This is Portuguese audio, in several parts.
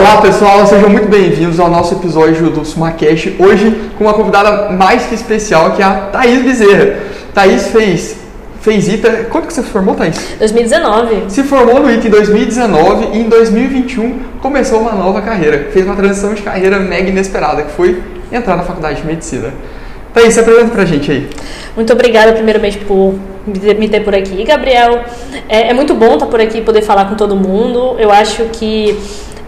Olá pessoal, sejam muito bem-vindos ao nosso episódio do Sumacast. Hoje com uma convidada mais que especial que é a Thaís Bezerra. Thaís fez, fez ITA. Quando que você se formou, Thaís? 2019. Se formou no ITA em 2019 e em 2021 começou uma nova carreira. Fez uma transição de carreira mega inesperada, que foi entrar na faculdade de medicina. Thaís, se apresenta pra gente aí. Muito obrigada, primeiramente, por me ter por aqui, Gabriel. É, é muito bom estar por aqui e poder falar com todo mundo. Eu acho que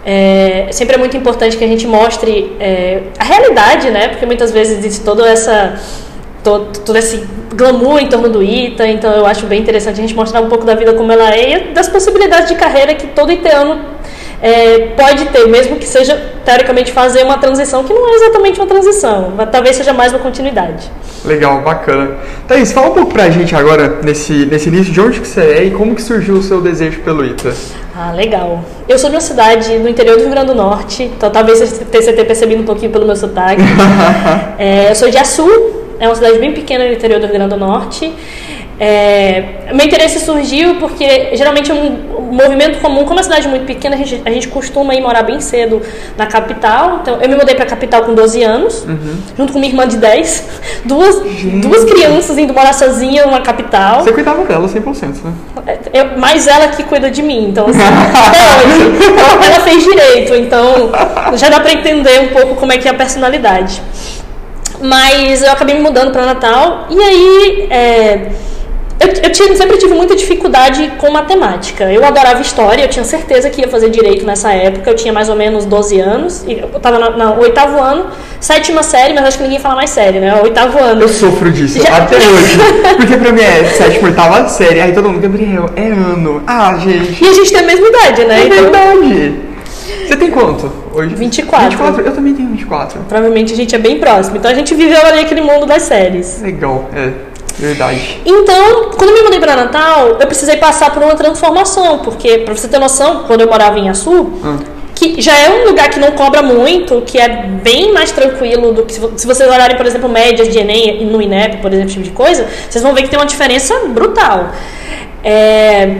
é, sempre é muito importante que a gente mostre é, a realidade, né? Porque muitas vezes existe toda essa todo, todo esse glamour em torno do ITA, então eu acho bem interessante a gente mostrar um pouco da vida como ela é e das possibilidades de carreira que todo iteano é, pode ter, mesmo que seja teoricamente fazer uma transição que não é exatamente uma transição, mas talvez seja mais uma continuidade. Legal, bacana. Thaís, fala um pouco pra gente agora, nesse, nesse início, de onde que você é e como que surgiu o seu desejo pelo ITA. Ah, legal. Eu sou de uma cidade no interior do Rio Grande do Norte, então talvez você tenha percebido um pouquinho pelo meu sotaque. é, eu sou de Açu, é uma cidade bem pequena no interior do Rio Grande do Norte. É, meu interesse surgiu porque geralmente é um movimento comum, como é uma cidade muito pequena, a gente, a gente costuma ir morar bem cedo na capital. Então, eu me mudei para a capital com 12 anos, uhum. junto com minha irmã de 10. Duas, duas crianças indo morar sozinha numa capital. Você cuidava dela 100%, né? É, eu, mais ela que cuida de mim, então assim, até hoje. Ela fez direito, então já dá para entender um pouco como é que é a personalidade. Mas eu acabei me mudando para Natal e aí. É, eu, eu tinha, sempre tive muita dificuldade com matemática. Eu adorava história, eu tinha certeza que ia fazer direito nessa época. Eu tinha mais ou menos 12 anos, eu estava no oitavo ano, sétima série, mas acho que ninguém fala mais série, né? Oitavo ano. Eu sofro disso Já... até hoje. Porque pra mim é sétima, oitava série. Aí todo mundo, Gabriel, é ano. Ah, gente. E a gente tem a mesma idade, né? É então... verdade. Você tem quanto hoje? 24. 24? Eu também tenho 24. Provavelmente a gente é bem próximo. Então a gente viveu ali aquele mundo das séries. Legal, é. Verdade. Então, quando eu me mudei para Natal, eu precisei passar por uma transformação, porque, para você ter noção, quando eu morava em Açu, hum. que já é um lugar que não cobra muito, que é bem mais tranquilo do que se vocês olharem, por exemplo, médias de Enem no INEP, por exemplo, esse tipo de coisa, vocês vão ver que tem uma diferença brutal. É,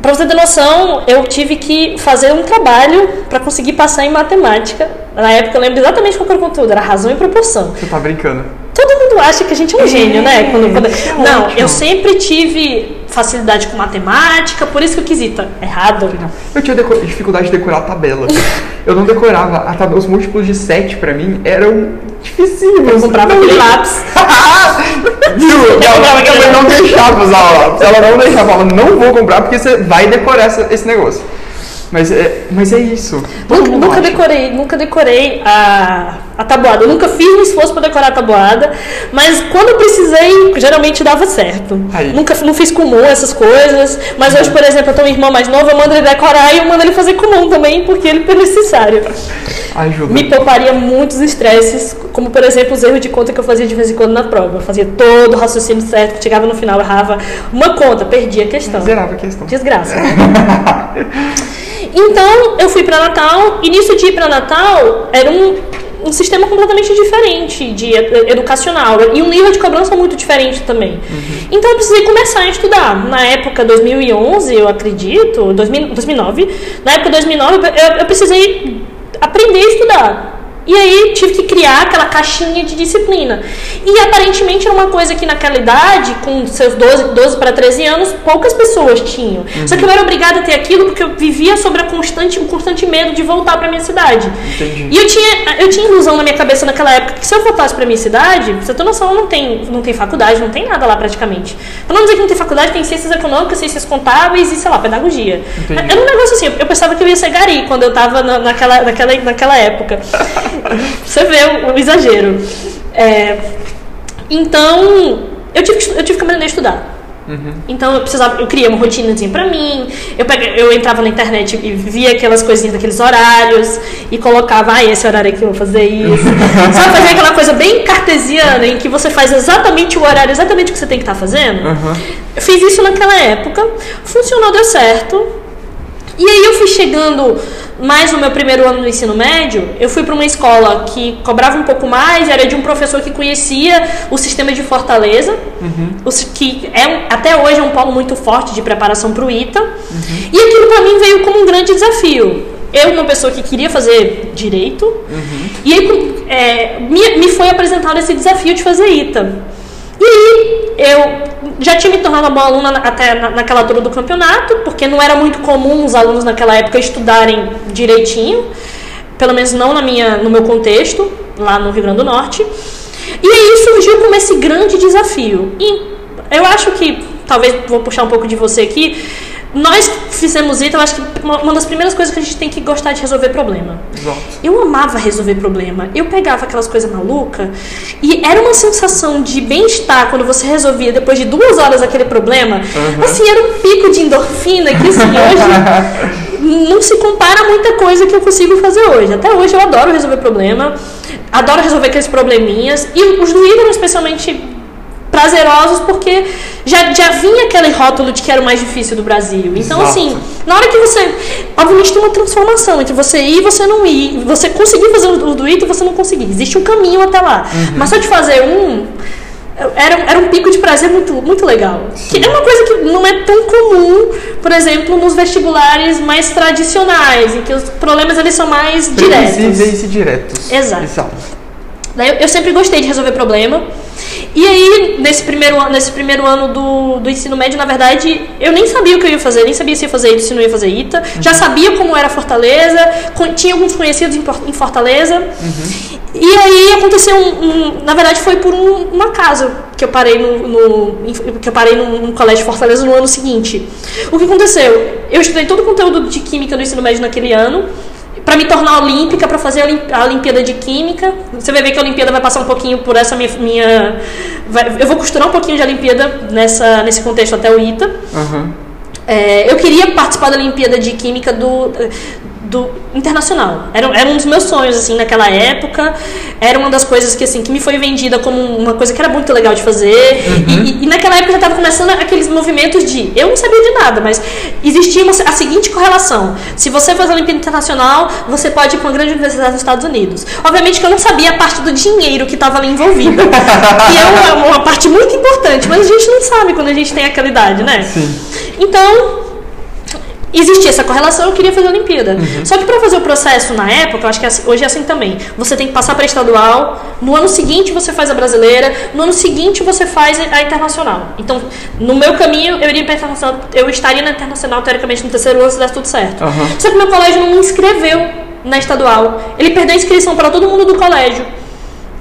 para você ter noção, eu tive que fazer um trabalho para conseguir passar em matemática. Na época eu lembro exatamente qual era o conteúdo, era razão e proporção. Você tá brincando? Todo mundo acha que a gente é um gênio, né? Quando, quando... É não, ótimo. eu sempre tive facilidade com matemática, por isso que eu quis ir. Tá errado. Eu tinha dificuldade de decorar a tabela. eu não decorava. A tabela, os múltiplos de 7 pra mim eram dificílimos. Eu comprava aquele lápis. Viu? Ela, não deixava usar o lápis. Ela não deixava. Ela não vou comprar porque você vai decorar essa, esse negócio. Mas é, mas é isso. Nunca, nunca decorei, nunca decorei a, a tabuada. Eu nunca fiz um esforço para decorar a tabuada, mas quando eu precisei, geralmente dava certo. Aí. Nunca não fiz comum essas coisas, mas hoje, por exemplo, eu tenho um irmão mais novo, eu mando ele decorar e eu mando ele fazer comum também, porque ele é necessário. Ajuda. Me pouparia muitos estresses, como por exemplo os erros de conta que eu fazia de vez em quando na prova. Eu fazia todo o raciocínio certo, chegava no final, errava uma conta, perdia a questão. Zerava a questão. Desgraça. Então eu fui para Natal e nisso de ir para Natal era um, um sistema completamente diferente de educacional e um nível de cobrança muito diferente também. Uhum. Então eu precisei começar a estudar. Na época 2011, eu acredito, 2009, na época 2009 eu, eu precisei aprender a estudar. E aí tive que criar aquela caixinha de disciplina. E aparentemente era uma coisa que naquela idade, com seus 12, 12 para 13 anos, poucas pessoas tinham. Uhum. Só que eu era obrigada a ter aquilo porque eu vivia sobre a constante, o constante medo de voltar para minha cidade. Entendi. E eu tinha, eu tinha ilusão na minha cabeça naquela época que se eu voltasse para minha cidade, você tem noção, não tem, não tem faculdade, não tem nada lá praticamente. Pra não dizer que não tem faculdade, tem ciências econômicas, ciências contábeis e, sei lá, pedagogia. Entendi. Era um negócio assim, eu pensava que eu ia ser gari quando eu tava na, naquela, naquela, naquela época. Você vê o, o exagero. É, então, eu tive, que, eu tive que aprender a estudar. Uhum. Então eu precisava, eu criei uma rotinazinha pra mim. Eu, peguei, eu entrava na internet e via aquelas coisinhas daqueles horários e colocava, ah, esse horário aqui eu vou fazer isso. Sabe fazer aquela coisa bem cartesiana em que você faz exatamente o horário, exatamente o que você tem que estar tá fazendo? Uhum. Eu fiz isso naquela época, funcionou, deu certo. E aí eu fui chegando mais no meu primeiro ano do ensino médio, eu fui para uma escola que cobrava um pouco mais, era de um professor que conhecia o sistema de Fortaleza, uhum. que é até hoje é um polo muito forte de preparação para o ITA. Uhum. E aquilo para mim veio como um grande desafio. eu, uma pessoa que queria fazer direito, e aí é, me, me foi apresentado esse desafio de fazer ITA. E eu já tinha me tornado uma boa aluna até naquela altura do campeonato, porque não era muito comum os alunos naquela época estudarem direitinho, pelo menos não na minha, no meu contexto, lá no Rio Grande do Norte. E aí surgiu como esse grande desafio. E eu acho que, talvez vou puxar um pouco de você aqui, nós fizemos isso, eu acho que uma das primeiras coisas que a gente tem que gostar de resolver problema. Exato. Eu amava resolver problema. Eu pegava aquelas coisas malucas e era uma sensação de bem-estar quando você resolvia depois de duas horas aquele problema. Uhum. Assim, era um pico de endorfina que assim, hoje não se compara a muita coisa que eu consigo fazer hoje. Até hoje eu adoro resolver problema, adoro resolver aqueles probleminhas. E os do Ídolo, especialmente prazerosos porque já, já vinha aquele rótulo de que era o mais difícil do Brasil. Então, Exato. assim, na hora que você. Obviamente tem uma transformação entre você ir e você não ir. Você conseguir fazer o do ir e você não conseguir. Existe um caminho até lá. Mas só de fazer um. Era, era um pico de prazer muito, muito legal. Que é uma coisa que não é tão comum, por exemplo, nos vestibulares mais tradicionais, em que os problemas eles são mais diretos. Previsíveis e diretos. Exato. Exato. Daí Eu, eu sempre gostei de resolver problema. E aí, nesse primeiro, an- nesse primeiro ano do, do ensino médio, na verdade, eu nem sabia o que eu ia fazer, nem sabia se ia fazer ITA, se não ia fazer ITA. Já sabia como era Fortaleza, tinha alguns conhecidos em, Fortaleza. E aí aconteceu um, um- Na verdade, foi por um, um acaso que eu parei no, no- que eu parei num, num colégio de Fortaleza no ano seguinte. O que aconteceu? Eu estudei todo o conteúdo de química do ensino médio naquele ano para me tornar olímpica, para fazer a Olim- a Olimpíada de Química. Você vai ver que a Olimpíada vai passar um pouquinho por essa minha. minha vai- eu vou costurar um pouquinho de Olimpíada nessa, nesse contexto até o ITA. Aham. É, eu queria participar da Olimpíada de Química do, do internacional. Era, era um dos meus sonhos assim naquela época. Era uma das coisas que assim que me foi vendida como uma coisa que era muito legal de fazer. E, e- e naquela época já estava começando aqueles movimentos de eu não sabia de nada, mas existia uma- a seguinte correlação: se você faz a Olimpíada Internacional, você pode ir para uma grande universidade nos Estados Unidos. Obviamente que eu não sabia a parte do dinheiro que estava ali envolvida, que é uma, uma parte muito importante, mas a gente não sabe quando a gente tem aquela idade, né? Sim. Então, existia essa correlação, eu queria fazer a Olimpíada. Só que para fazer o processo na época, eu acho que é assim- hoje é assim também. Você tem que passar para estadual, no ano seguinte você faz a brasileira, no ano seguinte você faz a internacional. Então, no meu caminho, eu iria para internacional, eu estaria na internacional teoricamente no terceiro ano se desse tudo certo. Aham. Só que meu colégio não me inscreveu na estadual. Ele perdeu a inscrição para todo mundo do colégio.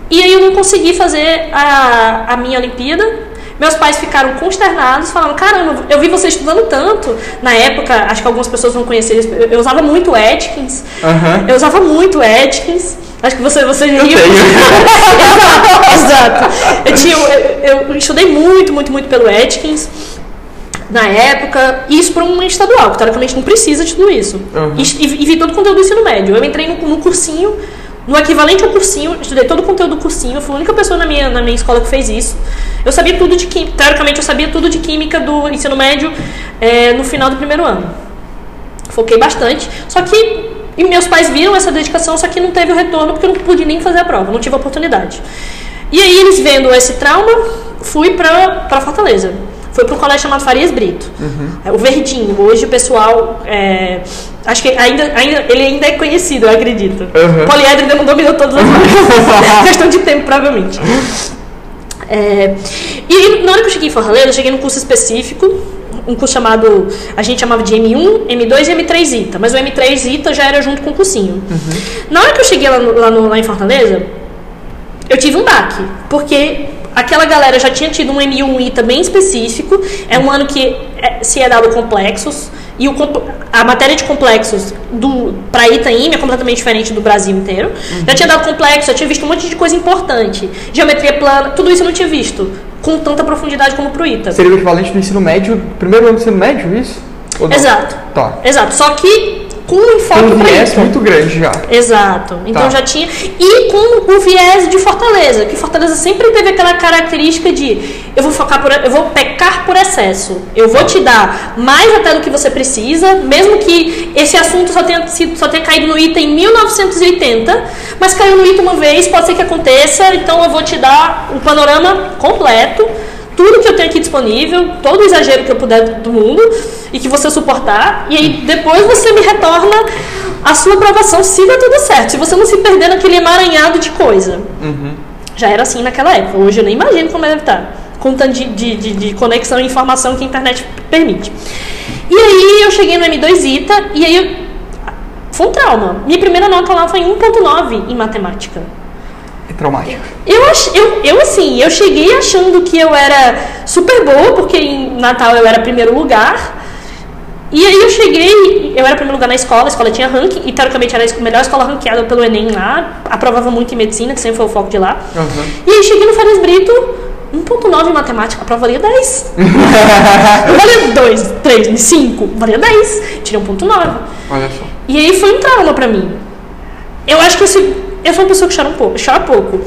E aí eu não consegui fazer a, a minha Olimpíada. Meus pais ficaram consternados, falando: caramba, eu vi você estudando tanto. Na época, acho que algumas pessoas vão conhecer. Eu, usava muito Atkins. Aham. Eu usava muito Atkins. Acho que você, você Eu riu. exato, exato. Eu, tinha, eu, eu estudei muito, muito, muito pelo Atkins na época, isso para uma estadual, que teoricamente não precisa de tudo isso. Uhum. E, e, e vi todo o conteúdo do ensino médio. Eu entrei no, no cursinho, no equivalente ao cursinho, estudei todo o conteúdo do cursinho, eu fui a única pessoa na minha, na minha escola que fez isso. Eu sabia tudo de química, teoricamente eu sabia tudo de química do ensino médio eh, no final do primeiro ano. Foquei bastante, só que e meus pais viram essa dedicação, só que não teve o retorno porque eu não pude nem fazer a prova, não tive a oportunidade. E aí eles vendo esse trauma, fui pra Fortaleza. Fui para um colégio chamado Farias Brito. É, O Verdinho. Hoje o pessoal. é, acho que ainda, ainda, ele ainda é conhecido, eu acredito. Uhum. O Poliedro ainda não dominou todas as marcas. Questão de tempo, provavelmente. É, e na hora que eu cheguei em Fortaleza, eu cheguei num curso específico, um curso chamado, a gente chamava de M1, M2 e M3 ITA, mas o M3 ITA já era junto com o cursinho. Na hora que eu cheguei lá, no- lá, no- lá em Fortaleza, eu tive um baque, porque aquela galera já tinha tido um M1 ITA bem específico, é um ano que é- se é dado complexos, e o, a matéria de complexos do para ITA IME é completamente diferente do Brasil inteiro. Já tinha dado complexo, já tinha visto um monte de coisa importante, geometria plana, tudo isso eu não tinha visto com tanta profundidade como pro ITA. Seria o equivalente do ensino médio, primeiro ano do ensino médio, isso? Exato. Tá. Exato, só que com um enfoque Tem um viés muito grande já. Exato. Então Tá. já tinha. E com o viés de Fortaleza, que Fortaleza sempre teve aquela característica de eu vou focar por eu vou pecar por excesso. Eu vou te dar mais até do que você precisa, mesmo que esse assunto só tenha sido só tenha caído no ITA em 1980, mas caiu no ITA uma vez, pode ser que aconteça, então eu vou te dar um panorama completo. Tudo que eu tenho aqui disponível, todo o exagero que eu puder do mundo e que você suportar, e aí depois você me retorna a sua aprovação se dá tudo certo. Se você não se perder naquele emaranhado de coisa. Uhum. Já era assim naquela época. Hoje eu nem imagino como deve estar. Com tanto de, de, de, de conexão e informação que a internet permite. E aí eu cheguei no M2 ITA e aí eu... foi um trauma. Minha primeira nota lá foi 1.9 em matemática. É traumático. Eu, eu, eu, assim, eu cheguei achando que eu era super boa, porque em Natal eu era primeiro lugar. E aí eu cheguei, eu era primeiro lugar na escola, a escola tinha ranking, e teoricamente era a melhor escola ranqueada pelo Enem lá, aprovava muito em medicina, que sempre foi o foco de lá. Uhum. E aí cheguei no Farias Brito, 1.9 em matemática, a prova valia 10. não valia 2, 3, 5, valia 10. Tirei 1.9. Olha só. E aí foi um trauma pra mim. Eu acho que esse, eu sou uma pessoa que chora um pouco, chora pouco.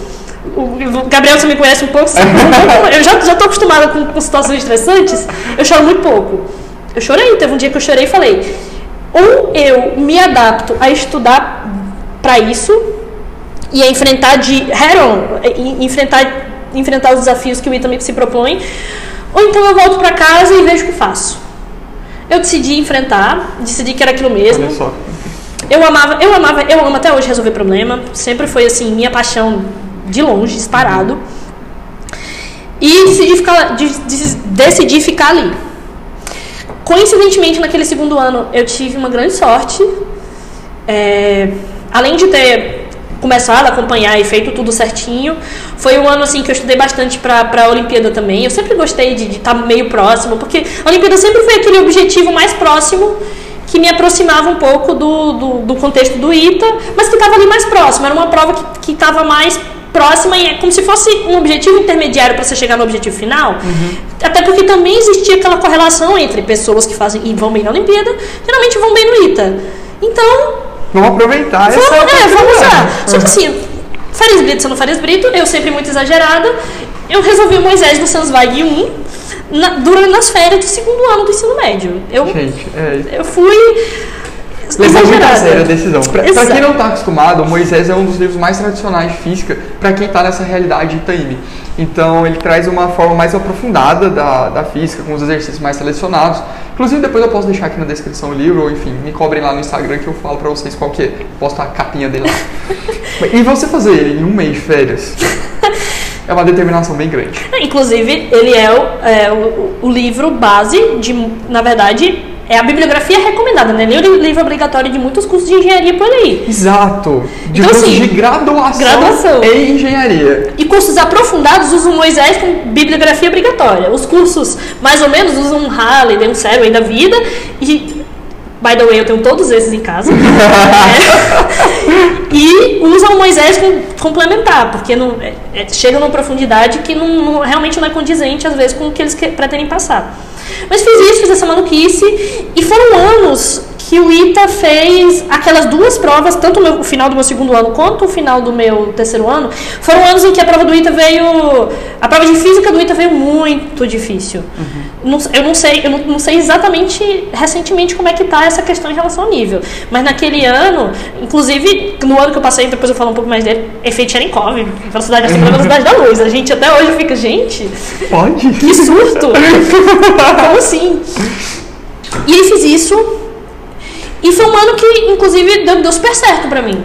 O Gabriel, me conhece um pouco, eu já, já acostumada com, com situações estressantes, eu choro muito pouco. Eu chorei, teve um dia que eu chorei e falei: ou eu me adapto a estudar para isso e a enfrentar de head on, enfrentar, enfrentar os desafios que o Ita se propõe, ou então eu volto para casa e vejo o que faço. Eu decidi enfrentar, decidi que era aquilo mesmo. Eu amava, eu amava, eu amo até hoje resolver problema. Sempre foi assim, minha paixão de longe, disparado. E decidi ficar, de- de- decidi ficar ali. Coincidentemente, naquele segundo ano, eu tive uma grande sorte. É, além de ter começado a acompanhar e feito tudo certinho, foi um ano assim que eu estudei bastante para a Olimpíada também. Eu sempre gostei de estar meio próximo, porque a Olimpíada sempre foi aquele objetivo mais próximo que me aproximava um pouco do, do, do contexto do ITA, mas que estava ali mais próximo. Era uma prova que estava mais próxima e é como se fosse um objetivo intermediário para você chegar no objetivo final. Até porque também existia aquela correlação entre pessoas que fazem e vão bem na Olimpíada, geralmente vão bem no ITA. Então, Vamos aproveitar essa Vamos, é, vamos oportunidade. usar. Só que assim, Farias Brito sendo Farias Brito, eu sempre muito exagerada, eu resolvi o Moisés do Sansweig 1 na, durante nas férias do segundo ano do ensino médio. Eu, Gente, é, eu fui Levou muito a sério a decisão. Pra, pra quem não está acostumado, o Moisés é um dos livros mais tradicionais de física para quem está nessa realidade de. Então ele traz uma forma mais aprofundada da, da física, com os exercícios mais selecionados. Inclusive depois eu posso deixar aqui na descrição o livro, ou enfim, me cobrem lá no Instagram que eu falo para vocês qual que é. Posto a capinha dele lá. e você fazer ele em um mês de férias é uma determinação bem grande. Inclusive, ele é, o, é o, o livro base de, na verdade, é a bibliografia recomendada, né? Ele é o livro obrigatório de muitos cursos de engenharia por aí. Exato! De Então, curso assim, de graduação, graduação. em engenharia. E cursos aprofundados usam Moisés com bibliografia obrigatória. Os cursos, mais ou menos, usam um Halley, um Cero aí da vida. E, by the way, eu tenho todos esses em casa. É. E usam Moisés com complementar, porque não, é, é, chega numa profundidade que não, não- realmente não é condizente, às vezes, com o que eles que- pretendem passar. Mas fiz isso, fiz essa maluquice, e foram anos que o ITA fez aquelas duas provas, tanto o, meu- o final do meu segundo ano quanto o final do meu terceiro ano, foram anos em que a prova do ITA veio. A prova de física do ITA veio muito difícil. Não- eu não sei, eu não, não sei exatamente recentemente como é que tá essa questão em relação ao nível. Mas naquele ano, inclusive, no ano que eu passei, depois eu falo um pouco mais dele, efeito Cherenkov, velocidade acima da velocidade da luz. A gente até hoje fica, gente, Pode? que surto! Como assim? E aí fiz isso. E foi um ano que, inclusive, deu, deu super certo pra mim.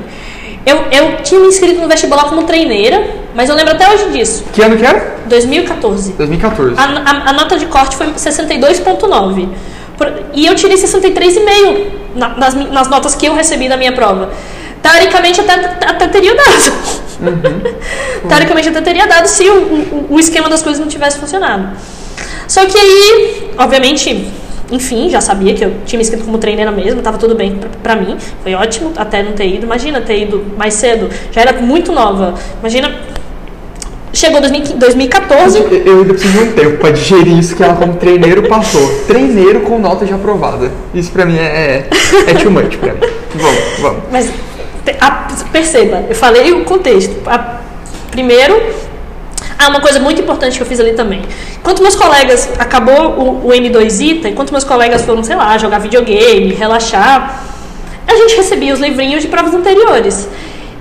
Eu, eu tinha me inscrito no vestibular como treineira, mas eu lembro até hoje disso. Que ano que era? 2014. 2014. A, a- a nota de corte foi 62,9. Por- E eu tirei 63,5 na- nas, nas notas que eu recebi da minha prova. Teoricamente, até, até teria dado. Teoricamente, até teria dado se o, o, o esquema das coisas não tivesse funcionado. Só que aí, obviamente, enfim, já sabia que eu tinha me inscrito como treineira mesmo, tava tudo bem pra mim. Foi ótimo até não ter ido. Imagina ter ido mais cedo. Já era muito nova. Imagina. Chegou 2015 2014. Eu eu ainda preciso de um tempo pra digerir isso que ela como treineiro passou. Treineiro com nota de aprovada. Isso pra mim é, é too much pra mim. Vamos, vamos. Mas a- perceba, eu falei o contexto. A- primeiro, ah, uma coisa muito importante que eu fiz ali também. Enquanto meus colegas acabou o, o N2 ITA, enquanto meus colegas foram, sei lá, jogar videogame, relaxar, a gente recebia os livrinhos de provas anteriores.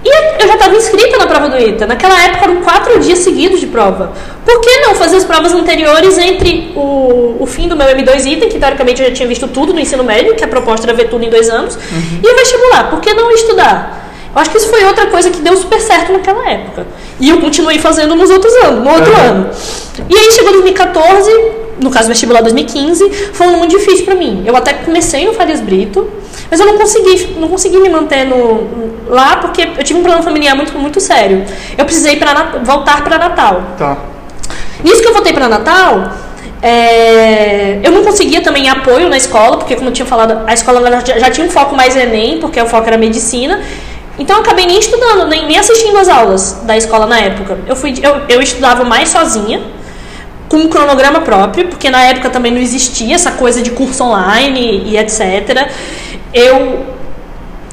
E eu já estava inscrita na prova do ITA. Naquela época eram quatro dias seguidos de prova. Por que não fazer as provas anteriores entre o, o fim do meu M2 ITA, que teoricamente eu já tinha visto tudo no ensino médio, que a proposta era ver tudo em dois anos, uhum. e o vestibular? Por que não estudar? Eu acho que isso foi outra coisa que deu super certo naquela época. E eu continuei fazendo nos outros anos, no outro uhum. ano. E aí chegou 2014, no caso vestibular 2015, foi um ano muito difícil para mim. Eu até comecei no Farias Brito, mas eu não consegui, não consegui me manter no, lá porque eu tive um problema familiar muito, muito sério. Eu precisei pra, voltar para Natal. Tá. Nisso que eu voltei para Natal, é, eu não conseguia também apoio na escola, porque como eu tinha falado, a escola já, já tinha um foco mais Enem, porque o foco era medicina. Então eu acabei nem estudando, nem, nem assistindo as aulas da escola na época. Eu, fui, eu, eu estudava mais sozinha, com um cronograma próprio, porque na época também não existia essa coisa de curso online e etc. Eu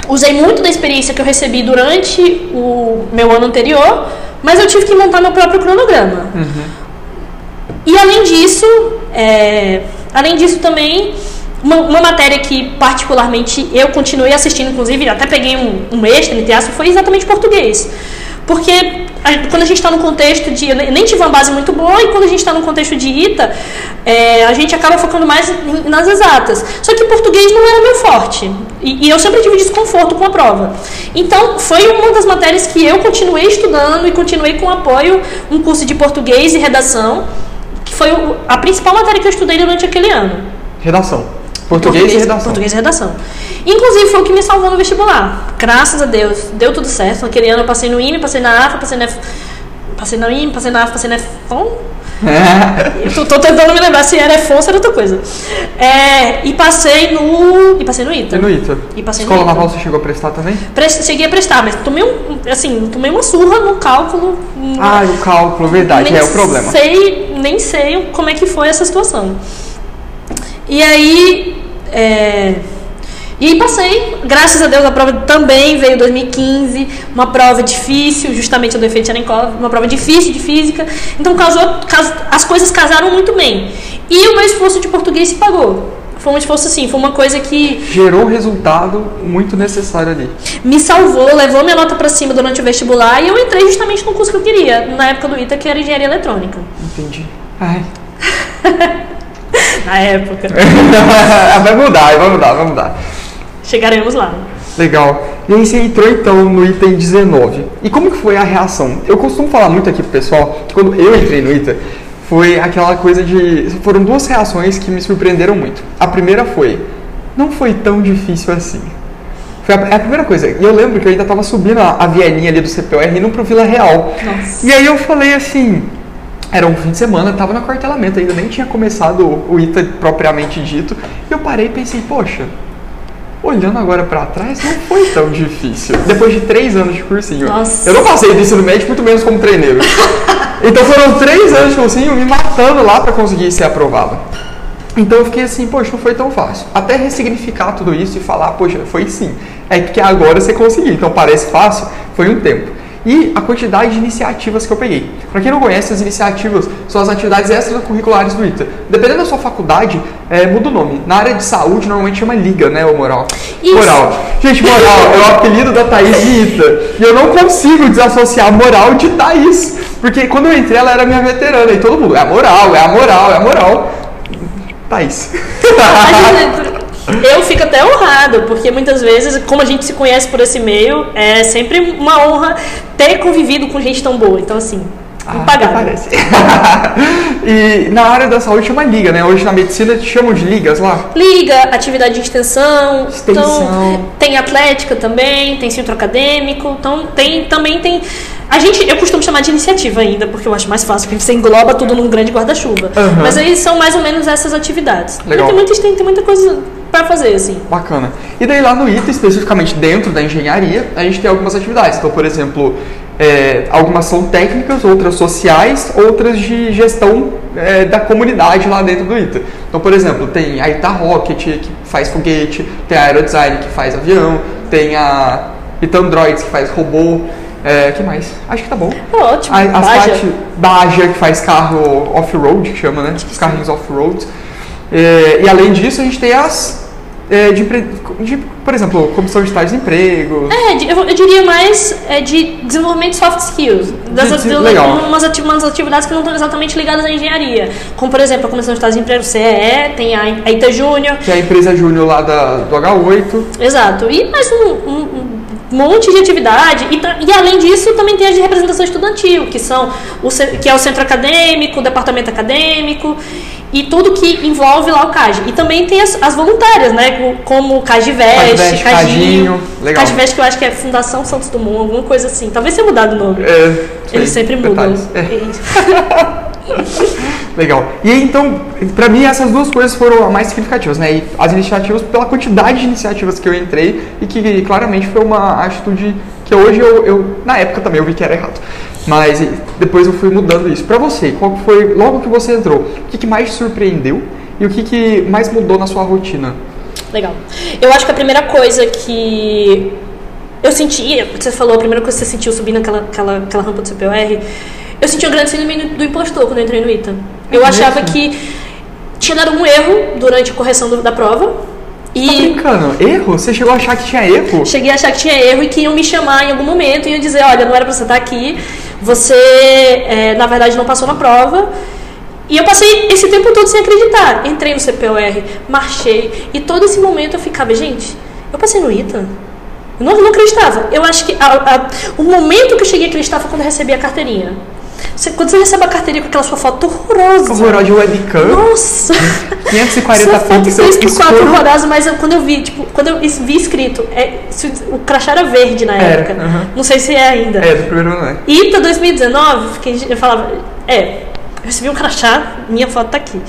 usei muito da experiência que eu recebi durante o meu ano anterior, mas eu tive que montar meu próprio cronograma. Uhum. E além disso, é, além disso também uma, uma, matéria que, particularmente, eu continuei assistindo, inclusive, até peguei um, um extra, entre foi exatamente português. Porque a, quando a gente está no contexto de. Eu nem tive uma base muito boa, e quando a gente está no contexto de ITA, é, a gente acaba focando mais nas exatas. Só que português não era meu forte. E, e, eu sempre tive desconforto com a prova. Então, foi uma das matérias que eu continuei estudando e continuei com apoio um curso de português e redação, que foi a principal matéria que eu estudei durante aquele ano. Redação. Português, português, e redação. Português e redação. Inclusive foi o que me salvou no vestibular. Graças a Deus, deu tudo certo. Naquele ano eu passei no IME, passei na AFA, passei na passei no IME, passei na AFA, passei na FON. É. tô, tô, tentando me lembrar se era FON ou era outra coisa. É, e passei no e passei no ITA. E no ITA. E passei Escola no. Naval você chegou a prestar também? Pre cheguei a prestar, mas tomei um, assim, tomei uma surra no cálculo. Ah, o cálculo, verdade, nem é o problema. Sei, nem sei como é que foi essa situação. E aí. É, e aí passei, graças a Deus a prova também veio em 2015, uma prova difícil, justamente a do efeito Cherenkov, uma prova difícil de física. Então casou, cas, as coisas casaram muito bem. E o meu esforço de português se pagou. Foi um esforço assim, foi uma coisa que. Gerou um resultado muito necessário ali. Me salvou, levou minha nota para cima durante o vestibular e eu entrei justamente no curso que eu queria, na época do ITA, que era engenharia eletrônica. Entendi. Ai. na época. vai mudar, vai mudar, vai mudar. Chegaremos lá. Legal. E aí você entrou então no item 19. E como que foi a reação? Eu costumo falar muito aqui pro pessoal que quando eu entrei no ITA, foi aquela coisa de. Foram duas reações que me surpreenderam muito. A primeira foi: não foi tão difícil assim. Foi a, é a primeira coisa. E eu lembro que eu ainda estava subindo a, a vielinha ali do CPOR indo pro Vila Real. Nossa. E aí eu falei assim: era um fim de semana, estava no quartelamento ainda, nem tinha começado o ITA propriamente dito. E eu parei e pensei, poxa, olhando agora para trás, não foi tão difícil. Depois de três anos de cursinho. Nossa. Eu não passei do ensino médio, muito menos como treineiro. então foram três anos de cursinho me matando lá para conseguir ser aprovado. Então eu fiquei assim, poxa, não foi tão fácil. Até ressignificar tudo isso e falar, poxa, foi sim. É que agora você conseguiu. Então parece fácil, foi um tempo e a quantidade de iniciativas que eu peguei. Para quem não conhece, as iniciativas são as atividades extracurriculares do ITA. Dependendo da sua faculdade, é, muda o nome. Na área de saúde, normalmente chama Liga, né, o Moral? Isso. Moral. Gente, Moral é o apelido da Thaís de ITA. E eu não consigo desassociar Moral de Thaís. Porque quando eu entrei, ela era minha veterana. E todo mundo, é a Moral, é a Moral, é a Moral. Thaís. Eu fico até honrado, porque muitas vezes, como a gente se conhece por esse meio, é sempre uma honra ter convivido com gente tão boa. Então, assim, ah, Parece. e na área da saúde chama liga, né? Hoje na medicina te chamam de ligas lá? Liga, atividade de extensão. Extensão. Então, tem atlética também, tem centro acadêmico. Então, tem, também tem. A gente, eu costumo chamar de iniciativa ainda, porque eu acho mais fácil, porque você engloba tudo num grande guarda-chuva. Uhum. Mas aí são mais ou menos essas atividades. Legal. Tem, muita, tem, tem muita coisa para fazer, assim. Bacana. E daí lá no ITA, especificamente dentro da engenharia, a gente tem algumas atividades. Então, por exemplo, é, algumas são técnicas, outras sociais, outras de gestão é, da comunidade lá dentro do ITA. Então, por exemplo, tem a Ita Rocket, que faz foguete, tem a Aerodesign, que faz avião, tem a Ita Androids, que faz robô. É, que mais? Acho que tá bom. Ótimo. A, as partes Baja, que faz carro off-road, que chama, né? Os carrinhos off-road. É, e além disso, a gente tem as é, de, de, por exemplo, comissão de estágios de emprego. É, de, eu, eu, diria mais é, de desenvolvimento de soft skills. Das, de, de. Umas, umas atividades que não estão exatamente ligadas à engenharia. Como, por exemplo, a comissão de estágios de emprego, CEE, tem a, a ITA Júnior. Que é a empresa júnior lá da, do H8. Exato. E mais um, um monte de atividade. E, e, além disso, também tem as de representação estudantil, que, são o, que é o centro acadêmico, o departamento acadêmico e tudo que envolve lá o CAG. E também tem as, as voluntárias, né? Como o CAGVEST, Cadinho. Legal. CAGVEST que eu acho que é Fundação Santos Dumont, alguma coisa assim. Talvez tenha mudado o nome. É, Eles sempre mudam. É. Legal. E então, para mim, essas duas coisas foram as mais significativas, né? E as iniciativas pela quantidade de iniciativas que eu entrei e que claramente foi uma atitude que hoje eu, eu na época também eu vi que era errado. Mas depois eu fui mudando isso. Para você, qual foi, logo que você entrou, o que, que mais te surpreendeu e o que, que mais mudou na sua rotina? Legal. Eu acho que a primeira coisa que eu senti, você falou, a primeira coisa que você sentiu subindo aquela, aquela, aquela rampa do CPOR, eu senti um grande síndrome do impostor quando eu entrei no ITA. Eu é achava que tinha dado um erro durante a correção do, da prova. E tá brincando? Erro? Você chegou a achar que tinha erro? Cheguei a achar que tinha erro e que iam me chamar em algum momento e iam dizer, olha, não era pra você estar aqui, você, é, na verdade, não passou na prova. E eu passei esse tempo todo sem acreditar. Entrei no CPOR, marchei, e todo esse momento eu ficava, gente, eu passei no ITA? Eu não, não acreditava. Eu acho que a, a, o momento que eu cheguei a acreditar foi quando eu recebi a carteirinha. Você, quando você recebe a carteirinha com aquela sua foto horrorosa. Horrorosa de webcam. Nossa! 540 pixels. 3 por 4 horrorosa, mas eu, quando eu vi, tipo, quando eu vi escrito, é, o crachá era verde na era, época. Uh -huh. Não sei se é ainda. É, do primeiro ano é. ITA 2019, eu falava, é, eu recebi um crachá, minha foto tá aqui.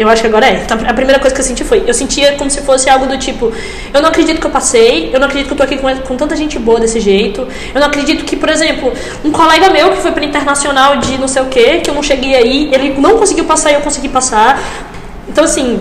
Eu acho que agora é. Então, a primeira coisa que eu senti foi, eu sentia como se fosse algo do tipo, eu não acredito que eu passei, eu não acredito que eu tô aqui com, com tanta gente boa desse jeito, eu não acredito que, por exemplo, um colega meu que foi para internacional de não sei o que, que eu não cheguei aí, ele não conseguiu passar e eu consegui passar. Então, assim,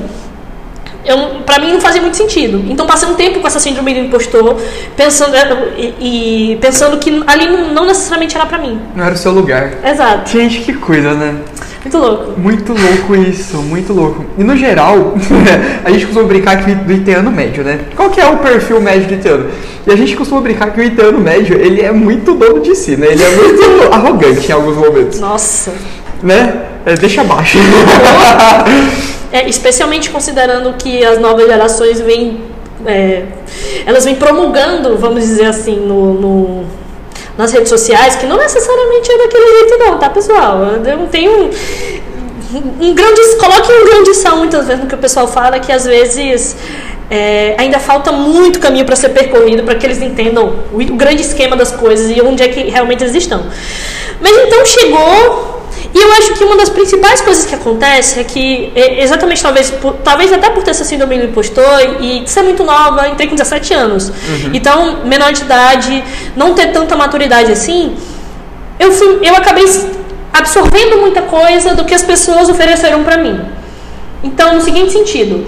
eu, pra mim não fazia muito sentido. Então passei um tempo com essa síndrome do impostor, pensando, e, e pensando que ali não, necessariamente era pra mim. Não era o seu lugar. Exato. Gente, que coisa, né? Muito louco. Muito louco isso, muito louco. E no geral, a gente costuma brincar que do iteano médio, né? Qual que é o perfil médio do iteano? E a gente costuma brincar que o iteano médio, ele é muito dono de si, né? Ele é muito arrogante em alguns momentos. Nossa. Né? É, deixa abaixo. é, especialmente considerando que as novas gerações vêm... É, elas vêm promulgando, vamos dizer assim, no, no nas redes sociais, que não necessariamente é daquele jeito não, tá pessoal? Eu tenho um, um grande. Coloque um grande sal muitas vezes no que o pessoal fala, que às vezes é, ainda falta muito caminho para ser percorrido para que eles entendam o, o, grande esquema das coisas e onde é que realmente eles estão. Mas então chegou e eu acho que uma das principais coisas que acontece é que, é, exatamente talvez, por, talvez até por ter essa síndrome do impostor e, ser muito nova, entrei com 17 anos. Uhum. Então, menor de idade, não ter tanta maturidade assim, eu, fui, eu acabei absorvendo muita coisa do que as pessoas ofereceram para mim. Então, no seguinte sentido,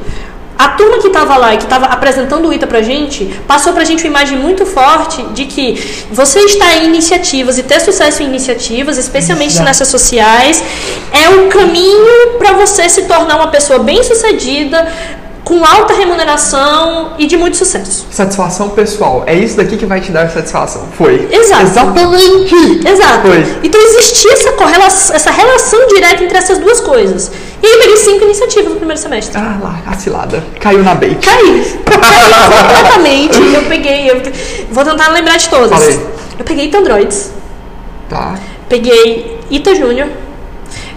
a turma que estava lá e que estava apresentando o ITA pra gente, passou pra gente uma imagem muito forte de que você estar em iniciativas e ter sucesso em iniciativas, especialmente Exato. nessas sociais, é o caminho para você se tornar uma pessoa bem-sucedida, com alta remuneração e de muito sucesso. Satisfação pessoal. É isso daqui que vai te dar satisfação. Foi. Exato. Exatamente. Exato. Foi. Então existia essa, correlação, essa relação direta entre essas duas coisas. E aí peguei cinco iniciativas no primeiro semestre. Ah lá, a cilada. Caiu na bait. Caí. Caí completamente. Eu peguei. Eu... Vou tentar lembrar de todas. Falei. Eu peguei Ita Androids. Tá. Peguei Ita Júnior.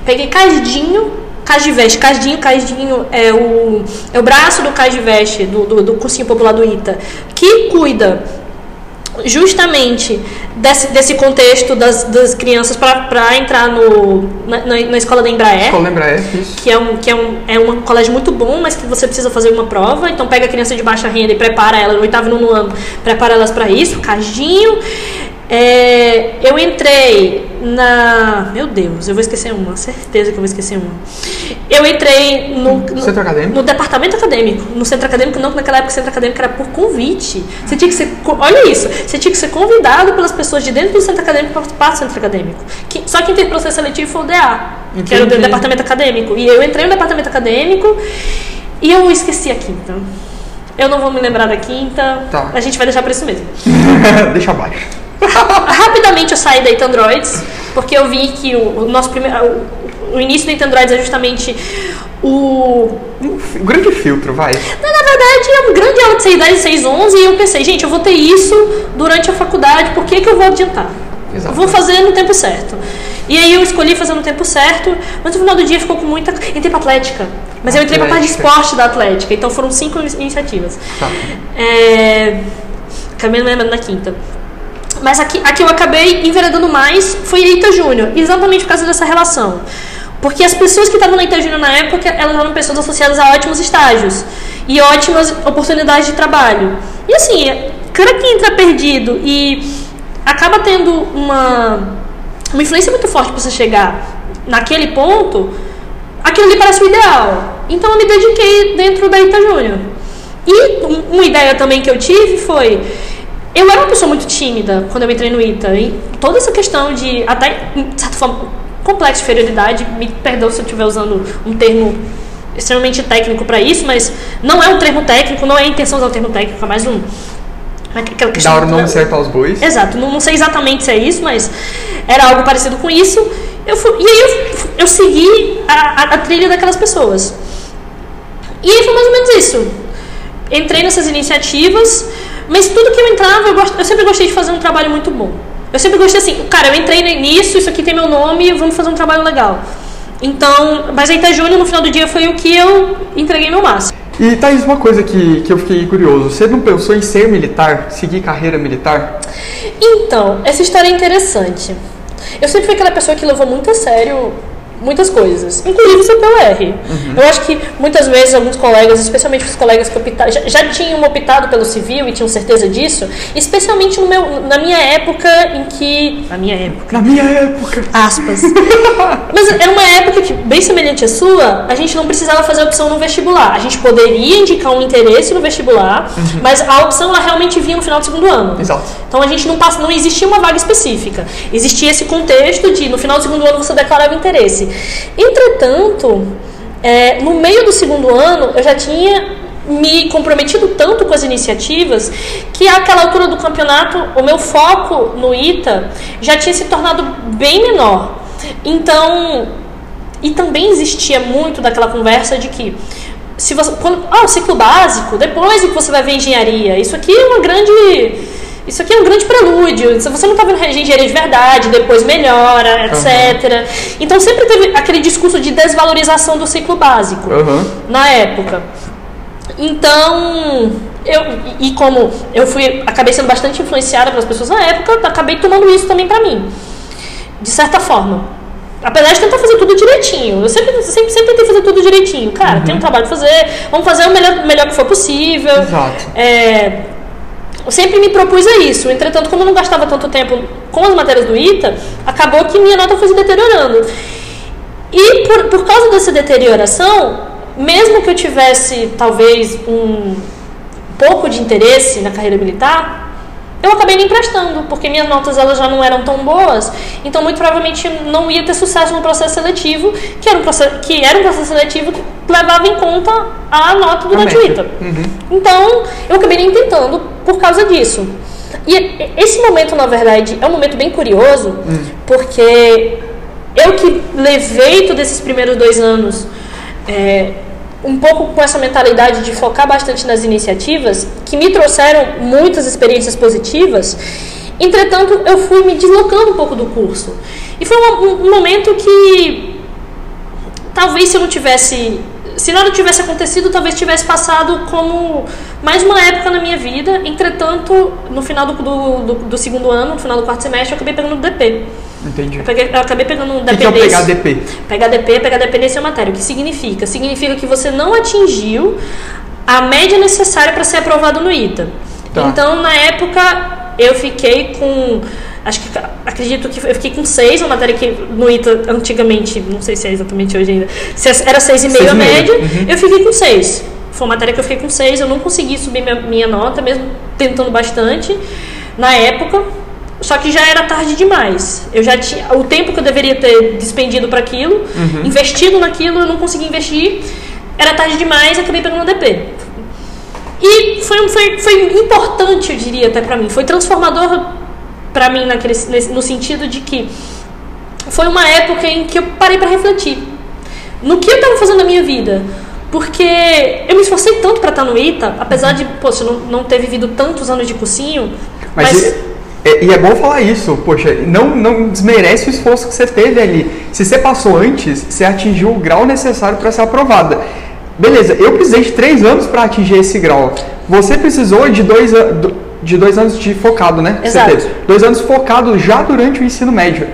Peguei Cardinho Cagiveste, Cadinho, Cadinho é o, é o braço do Cagiveste, do, do, do cursinho popular do ITA, que cuida justamente desse, desse contexto das, das crianças para entrar no, na, na, escola da Embraer. Escola da Embraer, isso. Que, é um, que é, um, é um colégio muito bom, mas que você precisa fazer uma prova. Então pega a criança de baixa renda e prepara ela no oitavo e nono ano, prepara elas para isso, Cadinho. É, eu entrei na. Meu Deus, eu vou esquecer uma, certeza que eu vou esquecer uma. Eu entrei no, no, centro acadêmico? no departamento acadêmico. No centro acadêmico, não, naquela época o centro acadêmico era por convite. Você tinha que ser. Olha isso, você tinha que ser convidado pelas pessoas de dentro do centro acadêmico para participar do centro acadêmico. Que, só quem teve processo seletivo foi o DA, Entendi. que era o departamento acadêmico. E eu entrei no departamento acadêmico e eu esqueci a quinta. Eu não vou me lembrar da quinta. Tá. A gente vai deixar pra isso mesmo. Deixa abaixo. Rapidamente eu saí da It Androids, porque eu vi que o, o nosso primeiro. O, o início do It Androids é justamente o. Um grande filtro, vai. Na, na verdade, é um grande aula de 6, 10, 6, 11 e eu pensei, gente, eu vou ter isso durante a faculdade, por que, que eu vou adiantar? Eu Exato. vou fazer no tempo certo. E aí eu escolhi fazer no tempo certo, mas no final do dia ficou com muita. Entrei pra Atlética. Mas eu entrei pra parte de Atlética. esporte da Atlética, então foram cinco in- iniciativas. Tá. É... Acabei lembrando da quinta. Mas aqui, aqui eu acabei enveredando mais foi a Ita Júnior, exatamente por causa dessa relação. Porque as pessoas que estavam na Ita Júnior na época, elas eram pessoas associadas a ótimos estágios e ótimas oportunidades de trabalho. E assim, cara que entra perdido e acaba tendo uma, uma influência muito forte para você chegar naquele ponto, aquilo lhe parece o ideal. Então eu me dediquei dentro da Ita Júnior. E um- uma ideia também que eu tive foi. Eu era uma pessoa muito tímida quando eu entrei no ITA. E toda essa questão de, até, de certa forma, complexo de inferioridade, me perdão se eu estiver usando um termo extremamente técnico para isso, mas não é um termo técnico, não é a intenção usar um termo técnico, é mais um. Aquela questão Dar o nome certo aos bois. Exato, não, não sei exatamente se é isso, mas era algo parecido com isso. Eu fui- e aí eu, eu segui a, a- a trilha daquelas pessoas. E aí foi mais ou menos isso. Entrei nessas iniciativas, mas tudo que eu entrava, eu, gost- eu sempre gostei de fazer um trabalho muito bom. Eu sempre gostei assim, cara, eu entrei nisso, isso aqui tem meu nome, vamos fazer um trabalho legal. Então, mas a Ita Júnior no final do dia foi o que eu entreguei meu máximo. E Thaís, uma coisa que, que eu fiquei curioso. Você não pensou em ser militar? Seguir carreira militar? Então, essa história é interessante. Eu sempre fui aquela pessoa que levou muito a sério muitas coisas, inclusive o CPUR. Eu acho que muitas vezes alguns colegas, especialmente os colegas que optaram, já, já tinham optado pelo civil e tinham certeza disso, especialmente no meu, na minha época em que. Na minha época. Na minha época. Aspas. Mas era uma época que, bem semelhante à sua, a gente não precisava fazer opção no vestibular. A gente poderia indicar um interesse no vestibular, mas a opção ela realmente vinha no final do segundo ano. Exato. Então a gente não passa, não existia uma vaga específica. Existia esse contexto de no final do segundo ano você declarava interesse. Entretanto, é, no meio do segundo ano eu já tinha me comprometido tanto com as iniciativas que àquela altura do campeonato o meu foco no ITA já tinha se tornado bem menor. Então, e também existia muito daquela conversa de que se você quando ah, o ciclo básico, depois é que você vai ver engenharia. Isso aqui é uma grande isso aqui é um grande prelúdio. Se você não está vendo engenharia de verdade, depois melhora, etc. Então sempre teve aquele discurso de desvalorização do ciclo básico Aham. na época. Então, eu e como eu fui acabei sendo bastante influenciada pelas pessoas na época, acabei tomando isso também pra mim. De certa forma. Apesar de tentar fazer tudo direitinho. Eu sempre, sempre, sempre tentei fazer tudo direitinho. Cara, tem um trabalho pra fazer, vamos fazer o melhor, melhor que for possível. Exato. É, eu sempre me propus a isso. Entretanto, como eu não gastava tanto tempo com as matérias do ITA, acabou que minha nota foi se deteriorando. E por, por causa dessa deterioração, mesmo que eu tivesse talvez um pouco de interesse na carreira militar, eu acabei nem prestando, porque minhas notas elas já não eram tão boas, então muito provavelmente não ia ter sucesso no processo seletivo, que era um processo, que era um processo seletivo que levava em conta a nota durante o média. ITA. Então, eu acabei nem tentando por causa disso. E esse momento, na verdade, é um momento bem curioso, porque eu que levei todos esses primeiros dois anos é, um pouco com essa mentalidade de focar bastante nas iniciativas, que me trouxeram muitas experiências positivas, entretanto, eu fui me deslocando um pouco do curso. E foi um, um- momento que talvez se eu não tivesse. Se nada tivesse acontecido, talvez tivesse passado como mais uma época na minha vida. Entretanto, no final do, do- do segundo ano, no final do quarto semestre, eu acabei pegando o DP. Entendi. Eu, peguei- eu acabei pegando um O DP que, que é o desse. PHDP? PHDP é pegar dependência matéria. O que significa? Significa que você não atingiu a média necessária para ser aprovado no ITA. Tá. Então, na época, eu fiquei com. Acho que acredito que eu fiquei com 6, uma matéria que no ITA antigamente, não sei se é exatamente hoje ainda, se era 6,5 a Seis e meio, média, uhum. eu fiquei com 6. Foi uma matéria que eu fiquei com 6, eu não consegui subir minha, minha nota, mesmo tentando bastante na época. Só que já era tarde demais. Eu já tinha o tempo que eu deveria ter despendido para aquilo, investido naquilo, eu não consegui investir. Era tarde demais, acabei pegando o DP. E foi, foi, foi importante, eu diria até para mim. Foi transformador para mim naquele, no sentido de que foi uma época em que eu parei para refletir no que eu estava fazendo na minha vida. Porque eu me esforcei tanto para estar no ITA, apesar de, poxa, não, não ter vivido tantos anos de cursinho. Mas, mas... E, é, e, é bom falar isso, poxa, não, não desmerece o esforço que você teve ali. Se você passou antes, você atingiu o grau necessário para ser aprovada. Beleza, eu precisei de três anos para atingir esse grau. Você precisou de dois, de dois anos de focado, né? Exato. Dois anos focado já durante o ensino médio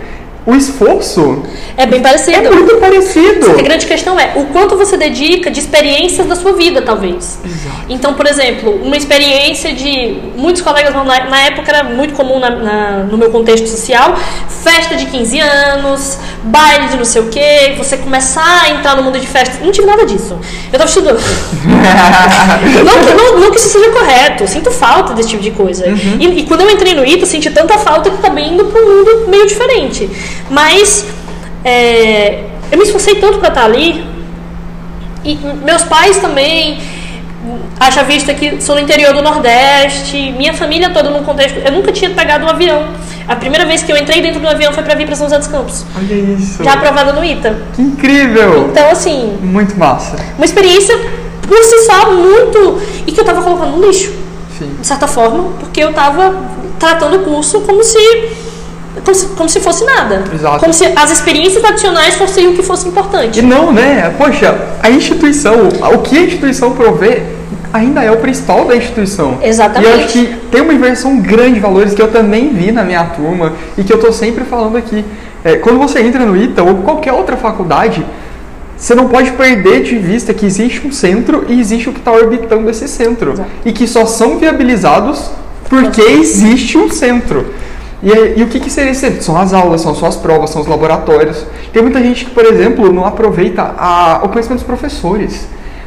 o esforço é bem parecido. É muito parecido. A grande questão é o quanto você dedica de experiências da sua vida, talvez. Exato. Então, por exemplo, uma experiência de muitos colegas na, época era muito comum na, na, no meu contexto social, festa de 15 anos, baile de não sei o quê, você começar a entrar no mundo de festas. Não tive nada disso. Eu estava estudando. não, que, não, não, que isso seja correto, sinto falta desse tipo de coisa. Uhum. E, e, quando eu entrei no ITA, senti tanta falta que também indo para um mundo meio diferente. Mas é, eu me esforcei tanto para estar ali. E meus pais também, haja vista que sou no interior do Nordeste, minha família toda num contexto. Eu nunca tinha pegado um avião. A primeira vez que eu entrei dentro do avião foi para vir para São José dos Campos. Olha isso. Já aprovada no ITA. Que incrível! Então, assim. Muito massa. Uma experiência por si só muito. E que eu tava colocando no lixo. Sim. De certa forma, porque eu tava tratando o curso como se como se, como se fosse nada. Exato. Como se as experiências adicionais fossem o que fosse importante. E não, né? Poxa, a instituição, o que a instituição provê ainda é o principal da instituição. Exatamente. E eu acho que tem uma inversão grande de valores que eu também vi na minha turma e que eu estou sempre falando aqui. É, quando você entra no ITA ou qualquer outra faculdade, você não pode perder de vista que existe um centro e existe o que está orbitando esse centro. Exato. E que só são viabilizados porque existe um centro. E, e, o que, que seria esse? São as aulas, são suas provas, são os laboratórios. Tem muita gente que, por exemplo, não aproveita a, o conhecimento dos professores.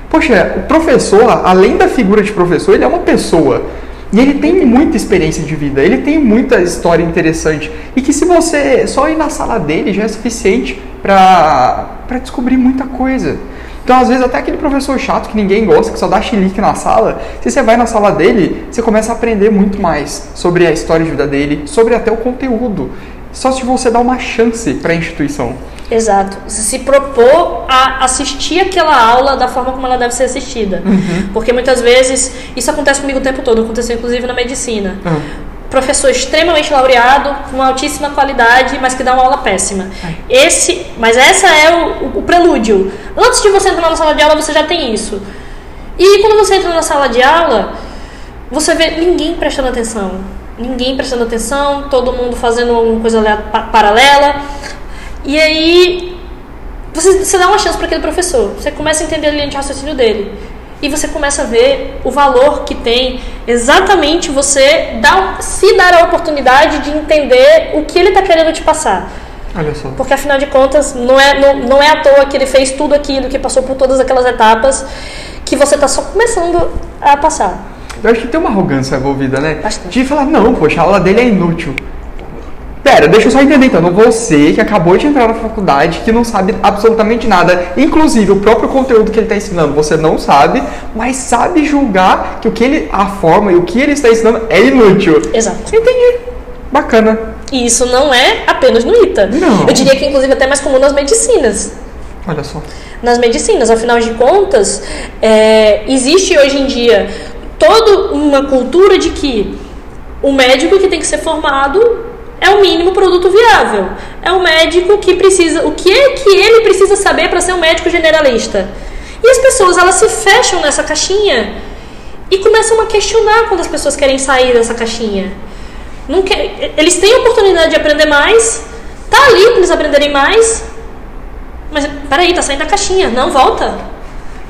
Poxa, o professor, além da figura de professor, ele é uma pessoa. E ele tem muita experiência de vida, ele tem muita história interessante. E que se você só ir na sala dele já é suficiente para descobrir muita coisa. Então, às vezes, até aquele professor chato que ninguém gosta, que só dá chilique na sala, se você vai na sala dele, você começa a aprender muito mais sobre a história de vida dele, sobre até o conteúdo. Só se você dá uma chance para a instituição. Exato. Se propor a assistir aquela aula da forma como ela deve ser assistida. Uhum. Porque muitas vezes, isso acontece comigo o tempo todo, aconteceu inclusive na medicina. Uhum professor extremamente laureado, com altíssima qualidade, mas que dá uma aula péssima. Esse, mas essa é o, o, prelúdio. Antes de você entrar na sala de aula, você já tem isso. E quando você entra na sala de aula, você vê ninguém prestando atenção. Ninguém prestando atenção, todo mundo fazendo alguma coisa paralela. E aí você, você dá uma chance para aquele professor. Você começa a entender a linha de raciocínio dele e você começa a ver o valor que tem exatamente você dar, se dar a oportunidade de entender o que ele está querendo te passar. Olha só. Porque afinal de contas, não é, não, não é à toa que ele fez tudo aquilo, que passou por todas aquelas etapas, que você está só começando a passar. Eu acho que tem uma arrogância envolvida, né? Bastante. De falar, não, poxa, a aula dele é inútil. Pera, deixa eu só entender então. Você que acabou de entrar na faculdade, que não sabe absolutamente nada, inclusive o próprio conteúdo que ele está ensinando, você não sabe, mas sabe julgar que o que ele, a forma e o que ele está ensinando é inútil. Exato. Entendi. Bacana. E isso não é apenas no ITA. Não. Eu diria que inclusive até mais comum nas medicinas. Olha só. Nas medicinas, afinal de contas, é, existe hoje em dia toda uma cultura de que o médico que tem que ser formado é o mínimo produto viável. É o médico que precisa, o que é que ele precisa saber para ser um médico generalista. E as pessoas elas se fecham nessa caixinha e começam a questionar quando as pessoas querem sair dessa caixinha. Não quer, eles têm a oportunidade de aprender mais, tá ali para eles aprenderem mais, mas peraí, tá saindo da caixinha, não volta,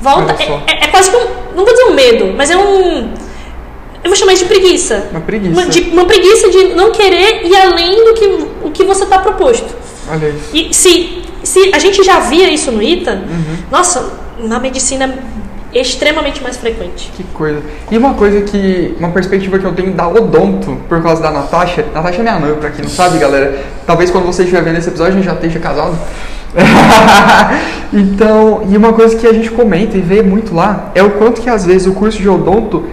volta. É, é, é, quase que um, não vou dizer um medo, mas é um eu vou chamar de preguiça. Uma preguiça. Uma, de, uma preguiça de não querer ir além do que o que você está proposto. Olha isso. E se, se a gente já via isso no ITA, uhum. nossa, na medicina é extremamente mais frequente. Que coisa. E uma coisa que. Uma perspectiva que eu tenho da odonto, por causa da Natasha. Natasha é minha mãe, pra quem não sabe, galera. Talvez quando você estiver vendo esse episódio a gente já esteja casado. então, e uma coisa que a gente comenta e vê muito lá é o quanto que às vezes o curso de odonto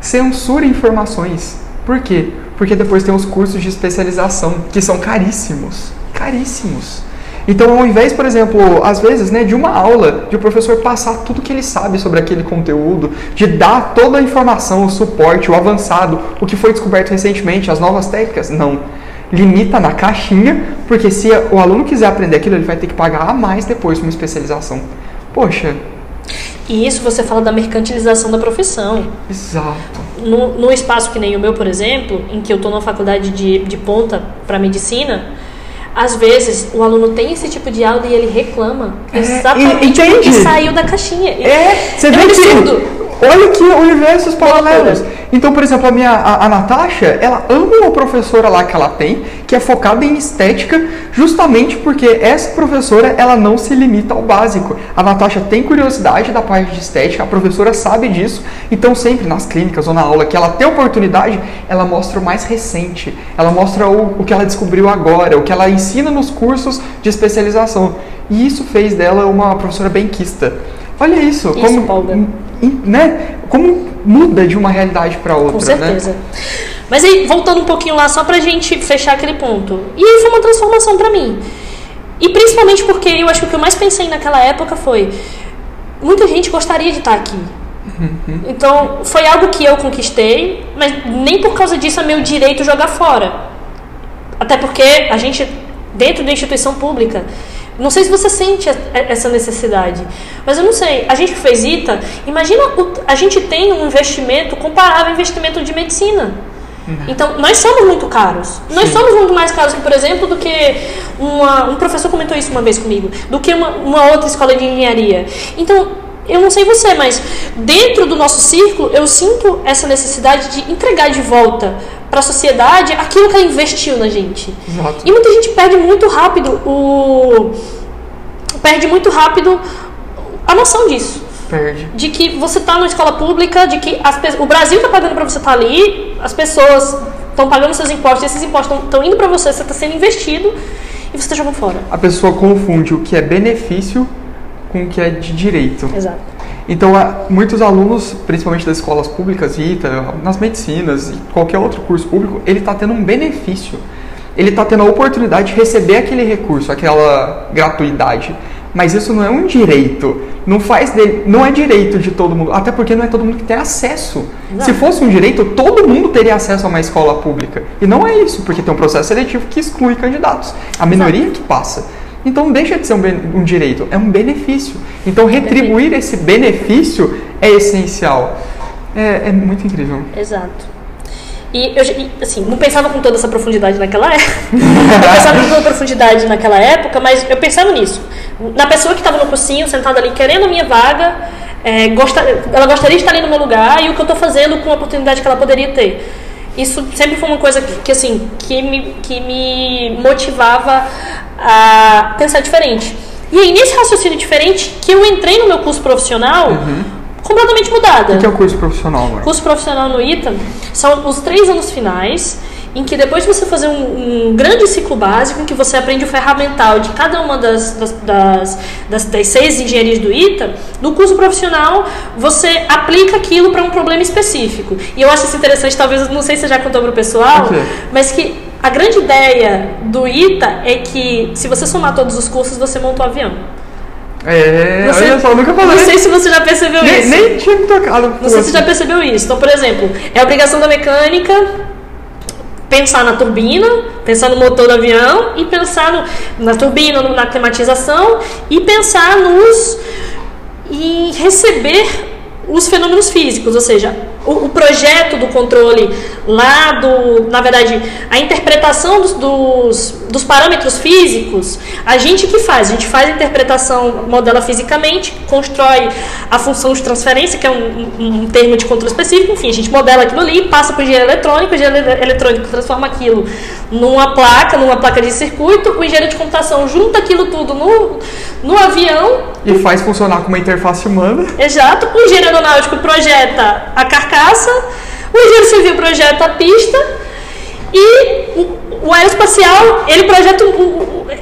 censura informações. Por quê? Porque depois tem os cursos de especialização, que são caríssimos. Caríssimos. Então, ao invés, por exemplo, às vezes, né, de uma aula, de o professor passar tudo que ele sabe sobre aquele conteúdo, de dar toda a informação, o suporte, o avançado, o que foi descoberto recentemente, as novas técnicas, não. Limita na caixinha, porque se o aluno quiser aprender aquilo, ele vai ter que pagar a mais depois uma especialização. Poxa. E isso você fala da mercantilização da profissão. Exato. No, no espaço que nem o meu, por exemplo, em que eu estou na faculdade de, de ponta para medicina, às vezes o aluno tem esse tipo de aula e ele reclama É, exatamente e- saiu da caixinha. É, você é vê um absurdo. que. Olha que universos paralelos. loucura. Então, por exemplo, a minha a, a Natasha, ela ama uma professora lá que ela tem, que é focada em estética, justamente porque essa professora ela não se limita ao básico. A Natasha tem curiosidade da parte de estética, a professora sabe disso, então sempre nas clínicas ou na aula que ela tem oportunidade, ela mostra o mais recente, ela mostra o, o que ela descobriu agora, o que ela ensina nos cursos de especialização. E isso fez dela uma professora benquista. Olha isso, Isso, como, Paula. Né, como muda de uma realidade para outra. Com certeza. Né? Mas aí, voltando um pouquinho lá, só pra gente fechar aquele ponto. E aí foi uma transformação pra mim. E principalmente porque eu acho que o que eu mais pensei naquela época foi: muita gente gostaria de estar aqui. Uhum. Então, foi algo que eu conquistei, mas nem por causa disso é meu direito jogar fora. Até porque a gente, dentro da instituição pública, não sei se você sente essa necessidade, mas eu não sei. A gente que fez ITA, imagina, a gente tem um investimento comparável ao investimento de medicina. Então, nós somos muito caros. Nós Sim. somos muito mais caros, por exemplo, do que uma, um professor comentou isso uma vez comigo, do que uma, uma outra escola de engenharia. Então, eu não sei você, mas dentro do nosso círculo, eu sinto essa necessidade de entregar de volta para a sociedade aquilo que ela investiu na gente. Exato. E muita gente perde muito rápido o. perde muito rápido a noção disso. Perde. De que você está numa escola pública, de que as, o Brasil está pagando para você estar ali, as pessoas estão pagando seus impostos, e esses impostos estão indo para você, você está sendo investido e você está jogando fora. A pessoa confunde o que é benefício com o que é de direito. Exato. Então, muitos alunos, principalmente das escolas públicas, ITA, nas medicinas e qualquer outro curso público, ele está tendo um benefício. Ele está tendo a oportunidade de receber aquele recurso, aquela gratuidade. Mas isso não é um direito. Não faz dele, não é direito de todo mundo, até porque não é todo mundo que tem acesso. Exato. Se fosse um direito, todo mundo teria acesso a uma escola pública. E não é isso, porque tem um processo seletivo que exclui candidatos. A minoria que passa. Então deixa de ser um, um direito, é um benefício. Então retribuir esse benefício é essencial. É, é muito incrível. Exato. E eu, assim, não pensava com toda essa profundidade naquela época. não pensava com toda profundidade naquela época, mas eu pensava nisso. Na pessoa que estava no cursinho, sentada ali, querendo a minha vaga, é, ela gostaria de estar ali no meu lugar e o que eu estou fazendo com a oportunidade que ela poderia ter. Isso sempre foi uma coisa que, que, assim, que me, que me motivava a pensar diferente. E aí, nesse raciocínio diferente, que eu entrei no meu curso profissional completamente mudada. O que é o curso profissional, amor? Curso profissional no ITA são os três anos finais, em que depois de você fazer um, um grande ciclo básico, em que você aprende o ferramental de cada uma das, das, das, das, das seis engenharias do ITA, no curso profissional você aplica aquilo para um problema específico. E eu acho isso interessante, talvez, não sei se você já contou para o pessoal, O quê? mas que a grande ideia do ITA é que se você somar todos os cursos, você monta o avião. É, Você- olha só, nunca falei. Não sei se você já percebeu nem, isso. nem tinha me tocado. Não sei se você já percebeu isso. Então, por exemplo, é obrigação da mecânica pensar na turbina, pensar no motor do avião e pensar no- na turbina, na tematização e pensar nos e receber os fenômenos físicos, ou seja, o, o projeto do controle lá do, na verdade, a interpretação dos, dos, dos parâmetros físicos, a gente que faz, a gente faz a interpretação, modela fisicamente, constrói a função de transferência, que é um, um- um termo de controle específico, enfim, a gente modela aquilo ali, passa para o engenheiro eletrônico, o engenheiro ele- eletrônico transforma aquilo numa placa, numa placa de circuito, o engenheiro de computação junta aquilo tudo no, no avião E faz funcionar com uma interface humana. Exato. O engenheiro aeronáutico projeta a carcaça, o engenheiro civil projeta a pista e o, aeroespacial, ele projeta,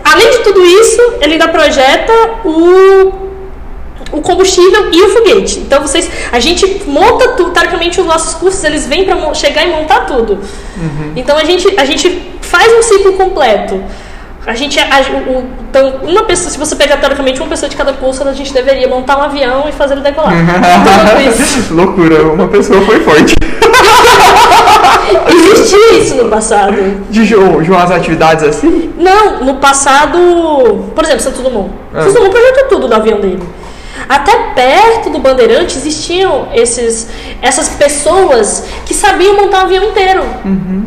além de tudo isso, ele ainda projeta o, o, o combustível e o foguete. Então vocês, a gente monta tudo, teoricamente os nossos cursos eles vêm para chegar e montar tudo. Uhum. Então a gente, a gente faz um ciclo completo. A gente, a, o, então, uma pessoa, se você pegar teoricamente uma pessoa de cada curso, a gente deveria montar um avião e fazer ele decolar. Então, Loucura, uma pessoa foi forte. Existia isso no passado. De, de umas atividades assim? Não, no passado, por exemplo, Santo Dumont. Ah. Santo Dumont projetou tudo no avião dele. Até perto do Bandeirante existiam esses, essas pessoas que sabiam montar um avião inteiro. Uhum.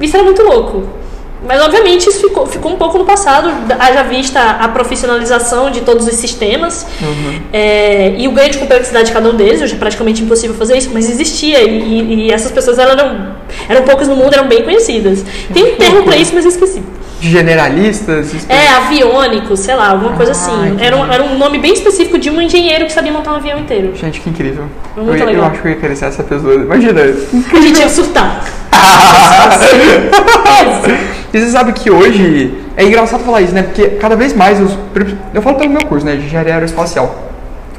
Isso era muito louco. Mas, obviamente, isso ficou, ficou um pouco no passado, haja vista a profissionalização de todos os sistemas uhum. é, e o ganho de complexidade de cada um deles. Hoje é praticamente impossível fazer isso, mas existia e, e essas pessoas elas eram, eram poucas no mundo, eram bem conhecidas. Tem um termo para isso, mas eu esqueci. Generalistas? É, aviônico, sei lá, alguma coisa ah, assim. Era um, era um nome bem específico de um engenheiro que sabia montar um avião inteiro. Gente, que incrível. Muito eu, legal. eu acho que eu ia querer ser essa pessoa. Imagina. A gente ia surtar. e você sabe que hoje é engraçado falar isso, né? Porque cada vez mais os. Eu falo pelo meu curso, né? De engenharia aeroespacial.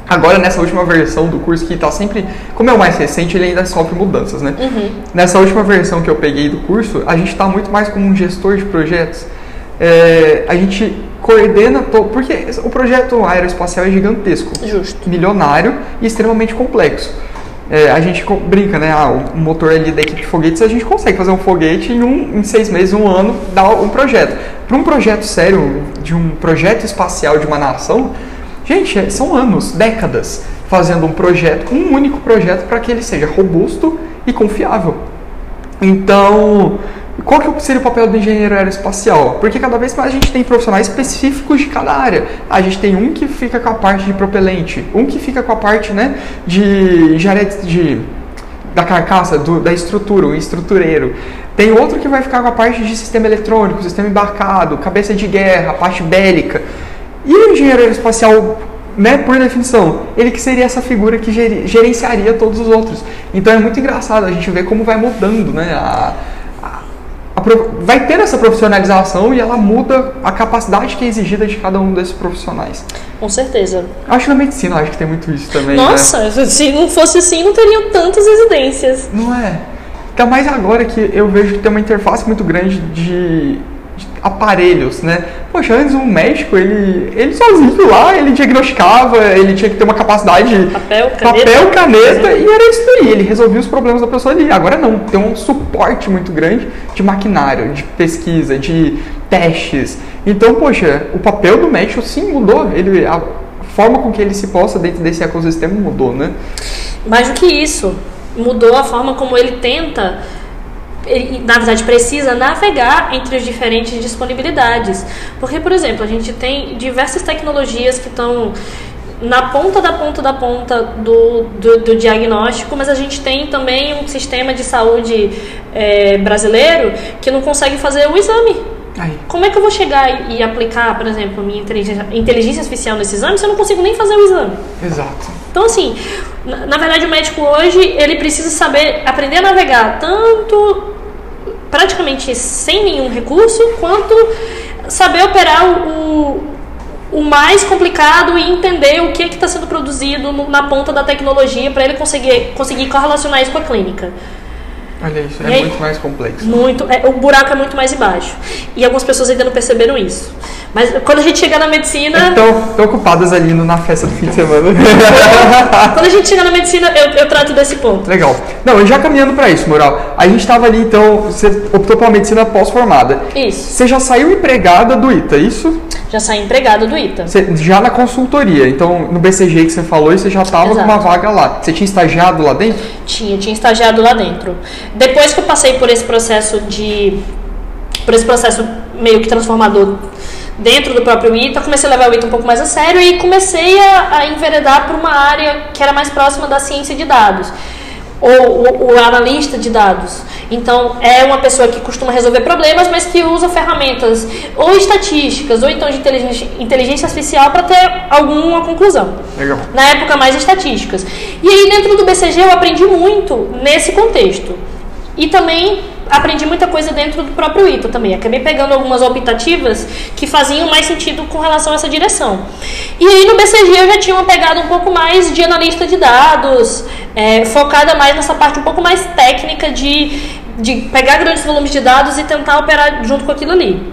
Agora, nessa última versão do curso, que está sempre. Como é o mais recente, ele ainda sofre mudanças, né? Uhum. Nessa última versão que eu peguei do curso, a gente está muito mais como um gestor de projetos. É, a gente coordena todo. Porque o projeto aeroespacial é gigantesco, Justo. milionário e extremamente complexo. É, a gente brinca, né? Ah, o motor ali da equipe de foguetes, a gente consegue fazer um foguete em, um, em seis meses, um ano, dar um projeto. Para um projeto sério, de um projeto espacial de uma nação, gente, é, são anos, décadas, fazendo um projeto, um único projeto, para que ele seja robusto e confiável. Então, qual que seria o papel do engenheiro aeroespacial? Porque cada vez mais a gente tem profissionais específicos de cada área. A gente tem um que fica com a parte de propelente, um que fica com a parte né, de engenharia de, da carcaça, do, da estrutura, o estrutureiro. Tem outro que vai ficar com a parte de sistema eletrônico, sistema embarcado, cabeça de guerra, parte bélica. E o engenheiro aeroespacial, né, por definição, ele que seria essa figura que gerenciaria todos os outros. Então é muito engraçado a gente ver como vai mudando né, a, vai ter essa profissionalização e ela muda a capacidade que é exigida de cada um desses profissionais. Com certeza. Acho que na medicina acho que tem muito isso também. Né? Nossa, né? se não fosse assim, não teriam tantas residências. Não é? Ainda mais agora que eu vejo que tem uma interface muito grande de aparelhos, né? Poxa, antes um médico, ele, ele sozinho lá, ele diagnosticava, ele tinha que ter uma capacidade papel, caneta, papel, caneta e era isso aí, ele resolvia os problemas da pessoa ali. Agora não, tem um suporte muito grande de maquinário, de pesquisa, de testes. Então, poxa, o papel do médico sim mudou, ele a forma com que ele se possa dentro desse ecossistema mudou, né? Mais do que isso, mudou a forma como ele tenta na verdade, precisa navegar entre as diferentes disponibilidades. Porque, por exemplo, a gente tem diversas tecnologias que estão na ponta da ponta da ponta do, do, do, diagnóstico, mas a gente tem também um sistema de saúde é, brasileiro que não consegue fazer o exame. Aí. Como é que eu vou chegar e aplicar, por exemplo, minha inteligência, inteligência artificial nesse exame se eu não consigo nem fazer o exame? Exato. Então, assim, na, verdade, o médico hoje ele precisa saber aprender a navegar tanto praticamente sem nenhum recurso, quanto saber operar o, o mais complicado e entender o que é está sendo produzido na ponta da tecnologia para ele conseguir, conseguir correlacionar isso com a clínica. Olha isso, é muito mais complexo. Muito, é, o buraco é muito mais embaixo. E algumas pessoas ainda não perceberam isso. Mas quando a gente chegar na medicina. Estão ocupadas ali na festa do fim de semana. quando a gente chegar na medicina, eu, eu trato desse ponto. Legal. Não, já caminhando para isso, Moral. A gente estava ali, então, você optou pela medicina pós-formada. Isso. Você já saiu empregada do ITA, é isso? Já saí empregada do ITA. Você, já na consultoria. Então, no BCG que você falou, você já estava com uma vaga lá. Você tinha estagiado lá dentro? Tinha, tinha estagiado lá dentro. Depois que eu passei por esse processo de. por esse processo meio que transformador dentro do próprio ITA, comecei a levar o ITA um pouco mais a sério e comecei a, a enveredar para uma área que era mais próxima da ciência de dados. Ou o analista de dados. Então, é uma pessoa que costuma resolver problemas, mas que usa ferramentas ou estatísticas, ou então de inteligência, inteligência artificial para ter alguma conclusão. Legal. Na época, mais estatísticas. E aí, dentro do BCG, eu aprendi muito nesse contexto. E também aprendi muita coisa dentro do próprio ITA também. Acabei pegando algumas optativas que faziam mais sentido com relação a essa direção. E aí no BCG eu já tinha uma pegada um pouco mais de analista de dados, é, focada mais nessa parte um pouco mais técnica de, de pegar grandes volumes de dados e tentar operar junto com aquilo ali.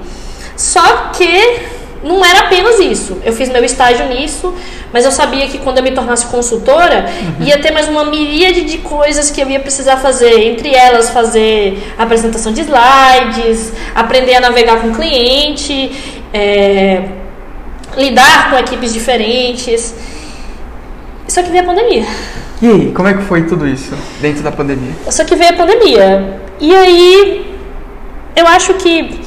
Só que não era apenas isso. Eu fiz meu estágio nisso, mas eu sabia que quando eu me tornasse consultora, uhum. ia ter mais uma miríade de coisas que eu ia precisar fazer. Entre elas, fazer apresentação de slides, aprender a navegar com cliente, é, lidar com equipes diferentes. Só que veio a pandemia. E aí, como é que foi tudo isso dentro da pandemia? Só que veio a pandemia. E aí, eu acho que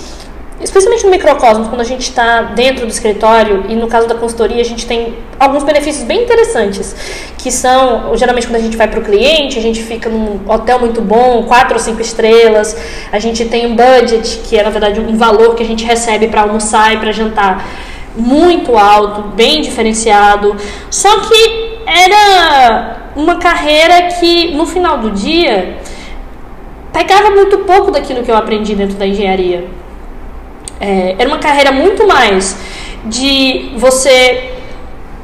especialmente no microcosmos, quando a gente está dentro do escritório, e no caso da consultoria, a gente tem alguns benefícios bem interessantes, que são, geralmente, quando a gente vai para o cliente, a gente fica num hotel muito bom, quatro ou cinco estrelas, a gente tem um budget, que é, na verdade, um valor que a gente recebe para almoçar e para jantar, muito alto, bem diferenciado, só que era uma carreira que, no final do dia, pegava muito pouco daquilo que eu aprendi dentro da engenharia. É, era uma carreira muito mais de você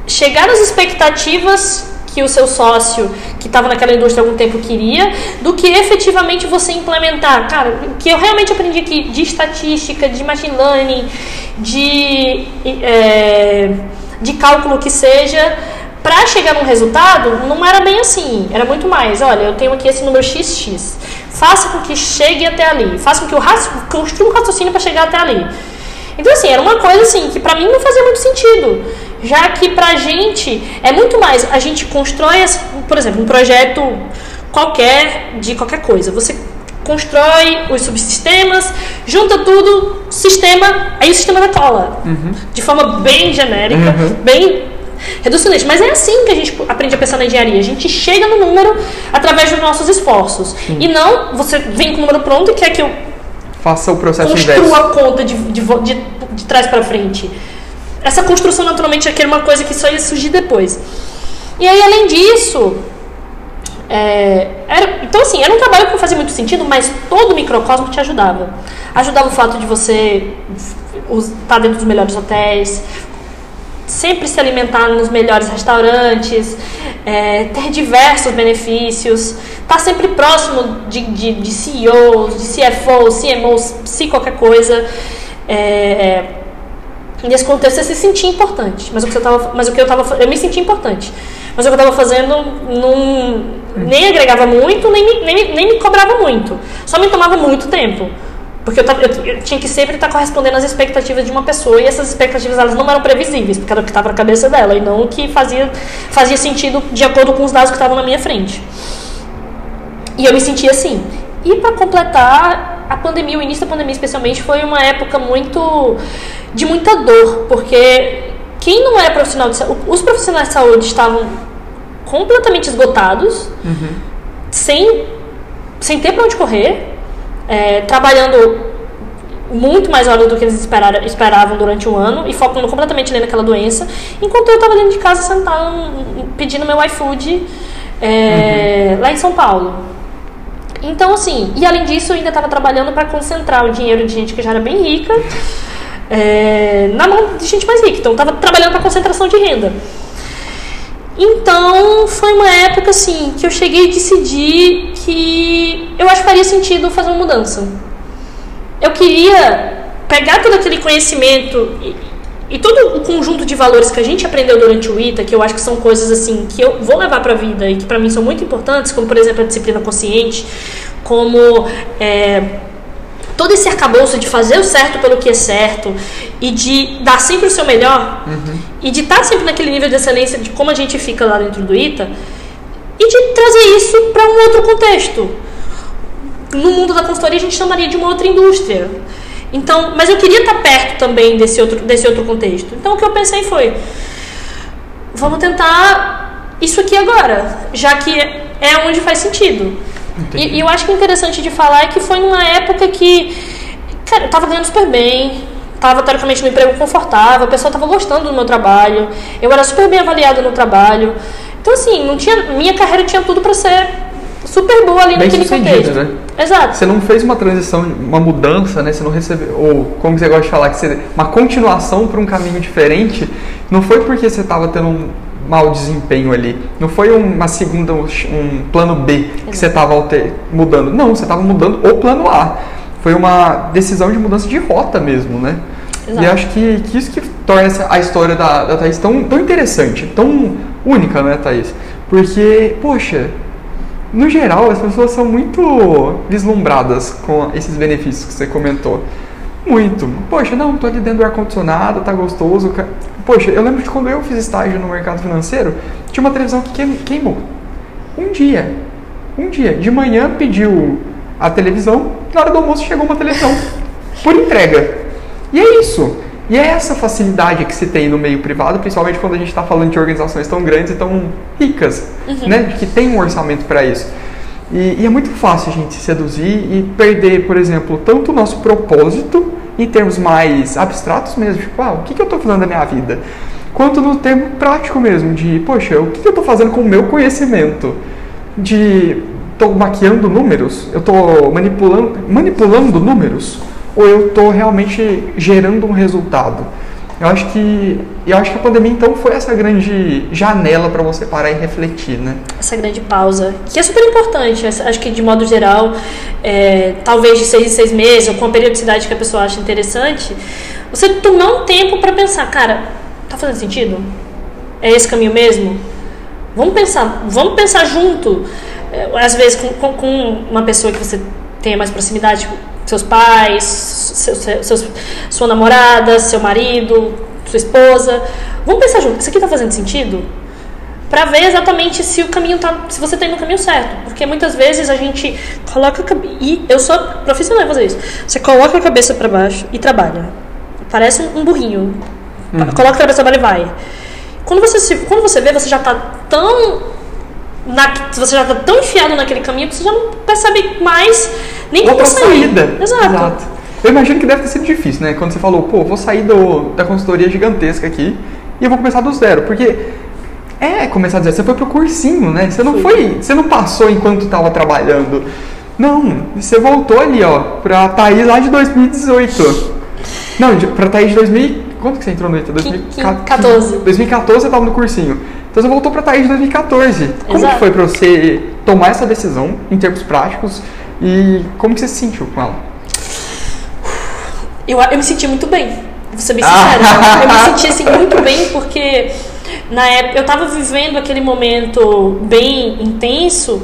chegar nas expectativas que o seu sócio que estava naquela indústria há algum tempo queria, do que efetivamente você implementar. Cara, o que eu realmente aprendi aqui de estatística, de machine learning, de, é, de cálculo que seja, para chegar num resultado, não era bem assim. Era muito mais. Olha, eu tenho aqui esse número XX faça com que chegue até ali, faça com que o raciocínio, construa um raciocínio para chegar até ali. Então, assim, era uma coisa assim que para mim não fazia muito sentido, já que pra gente é muito mais, a gente constrói, por exemplo, um projeto qualquer de qualquer coisa. Você constrói os subsistemas, junta tudo, sistema, aí o sistema decola. Uhum. De forma bem genérica, uhum. bem reducionista. Mas é assim que a gente aprende a pensar na engenharia. A gente chega no número através dos nossos esforços. E não você vem com o número pronto e quer que eu faça o processo construa inverso. a conta de, de, de, de trás para frente. Essa construção naturalmente é uma coisa que só ia surgir depois. E aí, além disso, é, era, então, assim, era um trabalho que não fazia muito sentido, mas todo o microcosmo te ajudava. Ajudava o fato de você estar dentro dos melhores hotéis, sempre se alimentar nos melhores restaurantes, é, ter diversos benefícios, estar tá sempre próximo de, de, de CEOs, de CFOs, CMOs, se qualquer coisa. É, nesse contexto, você se sentia importante. Mas o que eu tava, mas o que eu eu me sentia importante. Mas o que eu estava fazendo não, nem agregava muito, nem, nem, nem me cobrava muito. Só me tomava muito tempo. Porque eu, tava, eu, eu, tinha que sempre estar correspondendo às expectativas de uma pessoa e essas expectativas elas não eram previsíveis, porque era o que estava na cabeça dela e não o que fazia, fazia sentido de acordo com os dados que estavam na minha frente. E eu me sentia assim. E para completar, a pandemia, o início da pandemia especialmente, foi uma época muito de muita dor, porque quem não era profissional de saúde, os profissionais de saúde estavam completamente esgotados, uhum. sem, sem ter para onde correr é, trabalhando muito mais horas do que eles esperaram, esperavam durante um ano e focando completamente naquela doença, enquanto eu estava dentro de casa sentado pedindo meu iFood é, uhum. lá em São Paulo. Então, assim, e além disso, eu ainda estava trabalhando para concentrar o dinheiro de gente que já era bem rica é, na mão de gente mais rica. Então, estava trabalhando para concentração de renda. Então, foi uma época assim que eu cheguei a decidir que eu acho que faria sentido fazer uma mudança. Eu queria pegar todo aquele conhecimento e, e todo o conjunto de valores que a gente aprendeu durante o ITA, que eu acho que são coisas assim que eu vou levar para a vida e que para mim são muito importantes, como por exemplo a disciplina consciente, como é, todo esse arcabouço de fazer o certo pelo que é certo e de dar sempre o seu melhor uhum. e de estar sempre naquele nível de excelência de como a gente fica lá dentro do ITA e de trazer isso para um outro contexto. No mundo da consultoria a gente chamaria de uma outra indústria. Então, mas eu queria estar perto também desse outro, desse outro contexto. Então o que eu pensei foi, vamos tentar isso aqui agora, já que é onde faz sentido. E, e, eu acho que interessante de falar é que foi numa época que, cara, eu tava ganhando super bem, tava teoricamente no emprego confortável, a pessoa tava gostando do meu trabalho, eu era super bem avaliada no trabalho. Então, assim, não tinha, minha carreira tinha tudo para ser super boa ali Bem naquele contexto. né? Exato. Você não fez uma transição, uma mudança, né? Você não recebeu, ou como você gosta de falar, que você, uma continuação para um caminho diferente. Não foi porque você estava tendo um mau desempenho ali. Não foi uma segunda, um plano B que você estava mudando. Não, você estava mudando o plano A. Foi uma decisão de mudança de rota mesmo, né? Exato. E acho que, que isso que torna a história da, da Thaís tão, tão interessante, tão única, né, Thaís? Porque, poxa, no geral as pessoas são muito vislumbradas com esses benefícios que você comentou. Muito. Poxa, não, tô ali dentro do ar-condicionado, tá gostoso. Poxa, eu lembro de quando eu fiz estágio no mercado financeiro, tinha uma televisão que queim- queimou. Um dia. Um dia. De manhã pediu a televisão, na hora do almoço chegou uma televisão. Por entrega. E é isso. E é essa facilidade que se tem no meio privado, principalmente quando a gente está falando de organizações tão grandes e tão ricas, né? Que tem um orçamento para isso. E, e é muito fácil a gente se seduzir e perder, por exemplo, tanto o nosso propósito, em termos mais abstratos mesmo, tipo, ah, o que, que eu estou fazendo da minha vida? Quanto no termo prático mesmo, de, poxa, o que, que eu estou fazendo com o meu conhecimento? De, estou maquiando números? Eu estou manipulando, manipulando números? Ou eu estou realmente gerando um resultado? Eu acho que eu acho que a pandemia então foi essa grande janela para você parar e refletir, né? essa grande pausa, que é super importante. Acho que de modo geral, é, talvez de seis em seis meses, ou com a periodicidade que a pessoa acha interessante, você tomar um tempo para pensar, cara, tá fazendo sentido? É esse caminho mesmo? Vamos pensar, vamos pensar junto. É, Às vezes com, com- com uma pessoa que você tenha mais proximidade, seus pais, seu- seu- seus- sua namorada, seu marido, sua esposa. Vamos pensar junto. Isso aqui tá fazendo sentido? Pra ver exatamente se o caminho tá, se você tá indo no caminho certo, porque muitas vezes a gente coloca e eu sou profissional em fazer isso. Você coloca a cabeça pra baixo e trabalha. Parece um, burrinho. Coloca a cabeça pra baixo e vai. Quando você se, quando você vê, você já tá tão na, você já tá tão enfiado naquele caminho que você já não percebe mais nem outra saída. Exato. Eu imagino que deve ter sido difícil, né? Quando você falou, pô, vou sair do, da consultoria gigantesca aqui e eu vou começar do zero. Porque é começar do zero. Você foi pro cursinho, né? Você não foi. Você não passou enquanto estava trabalhando. Não, você voltou ali, ó, pra Thaís lá de 2018. Não, pra Thaís de 2000. Quanto que você entrou no ITA? 2014. 2014 você tava no cursinho. Então você voltou pra Thaís de 2014. Como Exato. que foi pra você tomar essa decisão em termos práticos e como que você se sentiu com ela? Eu, eu me senti muito bem, vou ser bem Ah. sincera. eu me senti assim, muito bem porque na época eu tava vivendo aquele momento bem intenso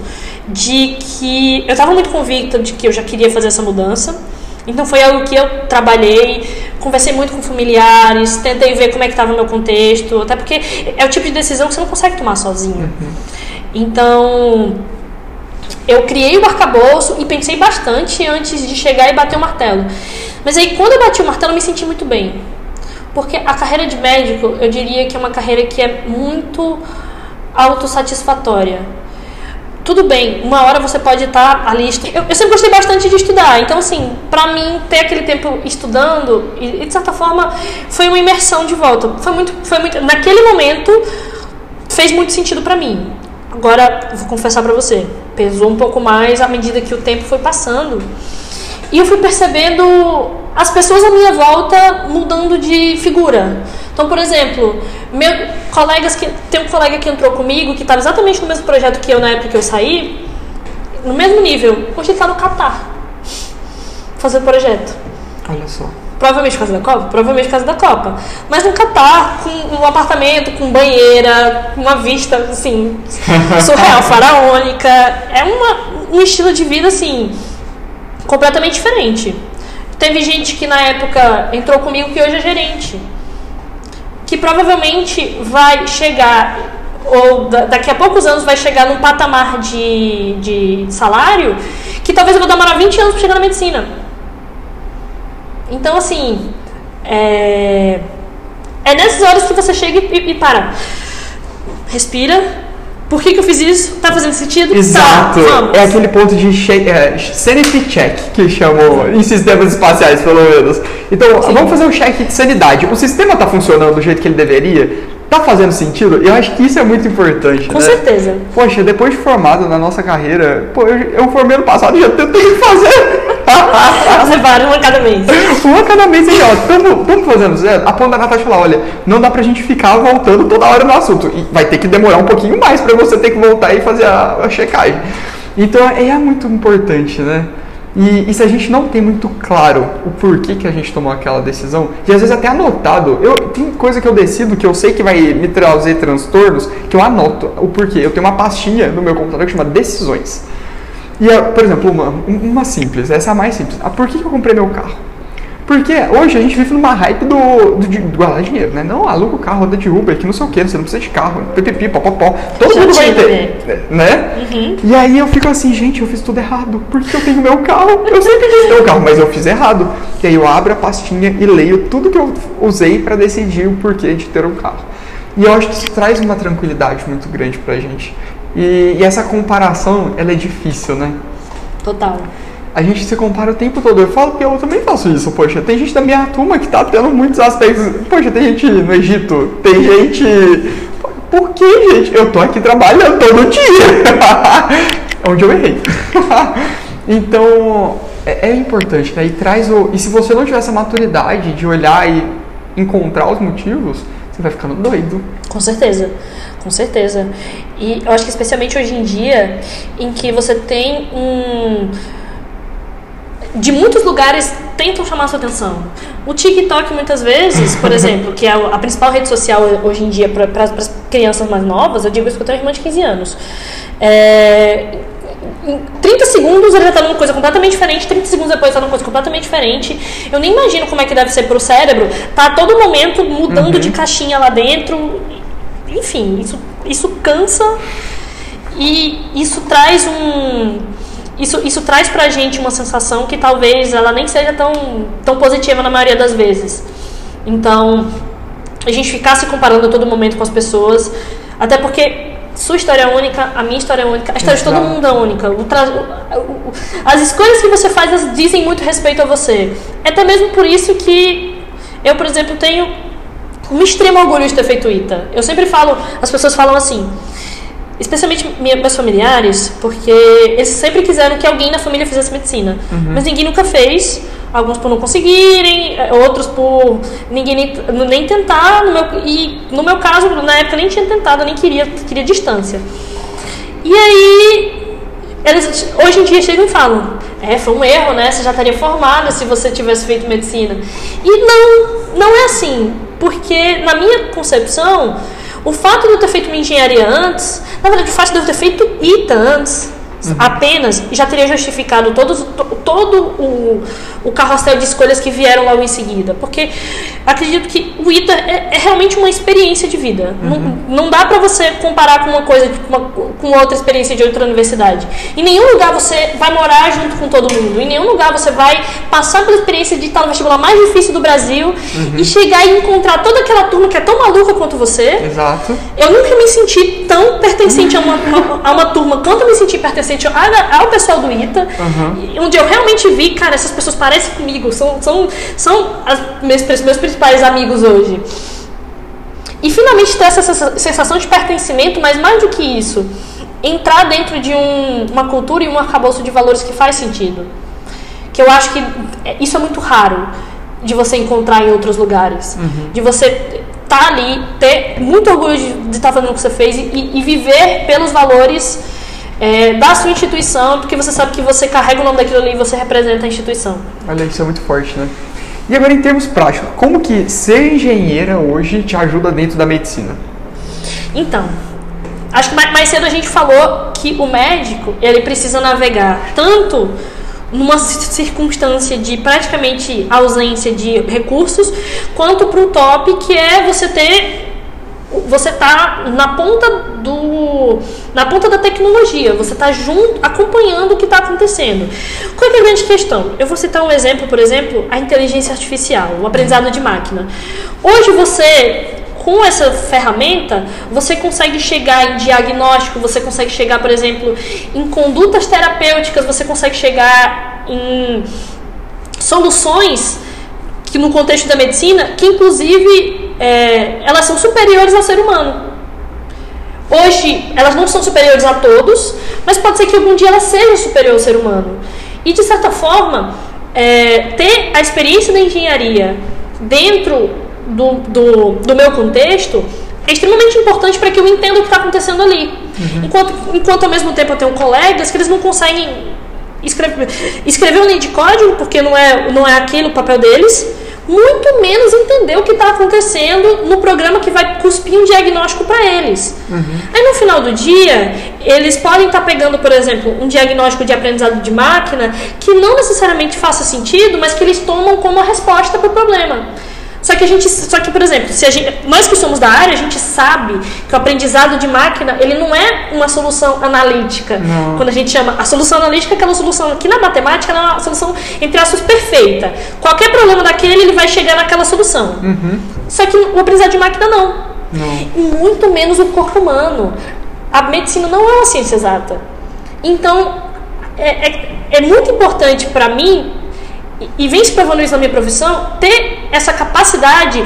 de que eu tava muito convicta de que eu já queria fazer essa mudança. Então foi algo que eu trabalhei, conversei muito com familiares, tentei ver como é que estava o meu contexto, até porque é o tipo de decisão que você não consegue tomar sozinho. Então, eu criei o arcabouço e pensei bastante antes de chegar e bater o martelo. Mas aí, quando eu bati o martelo, eu me senti muito bem. Porque a carreira de médico, eu diria que é uma carreira que é muito autossatisfatória. Tudo bem, uma hora você pode estar ali. Eu, eu sempre gostei bastante de estudar, então, assim, pra mim, ter aquele tempo estudando, e, de certa forma, foi uma imersão de volta. Foi muito. Foi muito naquele momento, fez muito sentido pra mim. Agora, vou confessar pra você, pesou um pouco mais à medida que o tempo foi passando. E eu fui percebendo as pessoas à minha volta mudando de figura. Então, por exemplo, meu colegas que tem um colega que entrou comigo que estava exatamente no mesmo projeto que eu na época que eu saí, no mesmo nível. Hoje ele está no Catar, fazendo projeto. Olha só. Provavelmente por causa da Copa? Provavelmente por causa da Copa. Mas no Catar, com um apartamento, com banheira, com uma vista, assim, surreal, faraônica. É uma, um estilo de vida, assim, completamente diferente. Teve gente que na época entrou comigo que hoje é gerente. Que provavelmente vai chegar, ou da- daqui a poucos anos vai chegar num patamar de, de salário que talvez eu vou demorar 20 anos para chegar na medicina. Então, assim, é, é nessas horas que você chega e, e para. Respira. Por que, que eu fiz isso? Tá fazendo sentido? Exato. Tá, vamos. É aquele ponto de é, sanity check que chamam em sistemas espaciais, pelo menos. Então, vamos fazer um check de sanidade. O sistema está funcionando do jeito que ele deveria? Tá fazendo sentido? Eu acho que isso é muito importante. Com né? certeza. Poxa, depois de formado na nossa carreira, pô, eu, eu formei ano passado e já que fazer. Você para uma cada mês. Uma cada mês aí, ó. Tamo, tamo fazendo. A ponta da Natasha falar, olha, não dá pra gente ficar voltando toda hora no assunto. E vai ter que demorar um pouquinho mais pra você ter que voltar e fazer a, a checagem. Então é muito importante, né? E, e, se a gente não tem muito claro o porquê que a gente tomou aquela decisão, e às vezes até anotado, eu tem coisa que eu decido que eu sei que vai me trazer transtornos, que eu anoto o porquê. Eu tenho uma pastinha no meu computador que chama decisões. E, por exemplo, uma, uma simples, essa é a mais simples. Ah, por que eu comprei meu carro? Porque hoje a gente vive numa hype do, do, de guardar dinheiro, né? Não, aluga o carro, roda de Uber, que não sei o que, você não precisa de carro, pipipi, popopó. Todo mundo vai ter, né? Uhum. E aí eu fico assim, gente, eu fiz tudo errado. Porque eu tenho meu carro, eu sempre quis ter o carro, mas eu fiz errado. E aí eu abro a pastinha e leio tudo que eu usei para decidir o porquê de ter um carro. E eu acho que isso traz uma tranquilidade muito grande pra gente. E, e essa comparação, ela é difícil, né? Total a gente se compara o tempo todo. Eu falo que eu também faço isso, poxa. Tem gente da minha turma que tá tendo muitos aspectos. Poxa, tem gente no Egito, tem gente. Por que, gente? Eu tô aqui trabalhando todo dia. Onde eu errei. então, é, é, importante, né? E traz o. E se você não tiver essa maturidade de olhar e encontrar os motivos, você vai ficando doido. Com certeza. Com certeza. E eu acho que especialmente hoje em dia, em que você tem um de muitos lugares tentam chamar sua atenção. O TikTok, muitas vezes, por exemplo, que é a principal rede social hoje em dia para as crianças mais novas, eu digo isso porque eu tenho uma irmã de 15 anos. É, em 30 segundos ele já está numa coisa completamente diferente, 30 segundos depois está numa coisa completamente diferente. Eu nem imagino como é que deve ser para o cérebro, tá a todo momento mudando uhum. de caixinha lá dentro. Enfim, isso, isso cansa e isso traz um isso, isso traz pra gente uma sensação que talvez ela nem seja tão, tão positiva na maioria das vezes. Então, a gente ficar se comparando a todo momento com as pessoas, até porque sua história é única, a minha história é única, a história de todo mundo é única. O tra... As escolhas que você faz dizem muito respeito a você. É até mesmo por isso que eu, por exemplo, tenho um extremo orgulho de ter feito ITA. Eu sempre falo, as pessoas falam assim, especialmente meus familiares, porque eles sempre quiseram que alguém na família fizesse medicina, uhum. mas ninguém nunca fez. Alguns por não conseguirem, eh, outros por ninguém nem, nem tentar. No meu, e no meu caso, na época, nem tinha tentado, nem queria, queria distância. E aí, eles hoje em dia chegam e falam: É, foi um erro, né? Você já estaria formada se você tivesse feito medicina. E não, não é assim, porque na minha concepção o fato de eu ter feito uma engenharia antes, na verdade, o fato de eu ter feito ITA antes, uhum. apenas, já teria justificado todos, todo o, o carrossel de escolhas que vieram logo em seguida. Porque acredito que o ITA é, é realmente uma experiência de vida. Uhum. Não, não dá para você comparar com uma coisa, uma, com outra experiência de outra universidade. Em nenhum lugar você vai morar junto com todo mundo. Em nenhum lugar você vai passar pela experiência de estar no vestibular mais difícil do Brasil uhum. e chegar e encontrar toda aquela turma que é tão maluca quanto você. Exato. Eu nunca me senti tão pertencente a uma, uma, a uma turma quanto eu me senti pertencente ao, ao pessoal do ITA, uhum. onde eu realmente vi, cara, essas pessoas parecem comigo, são, são, são as, meus, meus principais amigos hoje. E finalmente ter essa sensação de pertencimento, mas mais do que isso, entrar dentro de um, uma cultura e um arcabouço de valores que faz sentido. Que eu acho que isso é muito raro de você encontrar em outros lugares. Uhum. De você estar tá ali, ter muito orgulho de, de estar tá fazendo o que você fez e, e viver pelos valores é, da sua instituição, porque você sabe que você carrega o nome daquilo ali e você representa a instituição. Olha, isso é muito forte, né? E agora, em termos práticos, como que ser engenheira hoje te ajuda dentro da medicina? Então, acho que mais cedo a gente falou que o médico ele precisa navegar tanto numa circunstância de praticamente ausência de recursos, quanto para o top, que é você ter você está na ponta do na ponta da tecnologia, você está junto acompanhando o que está acontecendo. Qual é a grande questão? Eu vou citar um exemplo, por exemplo, a inteligência artificial, o aprendizado de máquina. Hoje você com essa ferramenta, você consegue chegar em diagnóstico, você consegue chegar, por exemplo, em condutas terapêuticas, você consegue chegar em soluções que no contexto da medicina, que inclusive é, elas são superiores ao ser humano. Hoje, elas não são superiores a todos, mas pode ser que algum dia elas sejam superior ao ser humano. E, de certa forma, é, ter a experiência da engenharia dentro do, do, do meu contexto é extremamente importante para que eu entenda o que está acontecendo ali. Uhum. Enquanto, enquanto, ao mesmo tempo, eu tenho colegas que eles não conseguem escrever, escrever um linha de código, porque não é, não é aquilo o papel deles, muito menos entender o que está acontecendo no programa que vai cuspir um diagnóstico para eles. Uhum. Aí no final do dia, eles podem estar tá pegando, por exemplo, um diagnóstico de aprendizado de máquina que não necessariamente faça sentido, mas que eles tomam como a resposta para o problema. Só que a gente, só que por exemplo, se a gente, nós que somos da área, a gente sabe que o aprendizado de máquina, ele não é uma solução analítica. Não. Quando a gente chama a solução analítica é aquela solução que na matemática é uma solução entre aspas perfeita. Qualquer problema daquele, ele vai chegar naquela solução. Uhum. Só que o aprendizado de máquina não. não. E muito menos o corpo humano. A medicina não é uma ciência exata. Então, é, é, é muito importante para mim e vem se provando isso na minha profissão, ter essa capacidade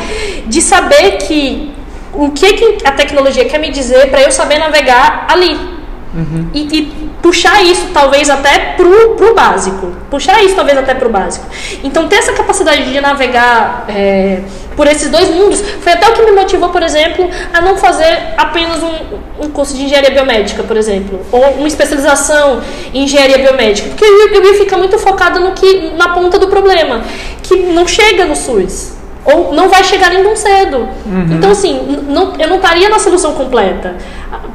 de saber que o que, que a tecnologia quer me dizer para eu saber navegar ali. Uhum. E, e, puxar isso talvez até pro, pro básico. Puxar isso talvez até pro básico. Então ter essa capacidade de navegar é, por esses dois mundos foi até o que me motivou, por exemplo, a não fazer apenas um, um curso de engenharia biomédica, por exemplo, ou uma especialização em engenharia biomédica, porque eu, eu ia ficar muito focada no que na ponta do problema, que não chega no SUS ou não vai chegar nem tão cedo. Uhum. Então, assim, não, eu não estaria na solução completa.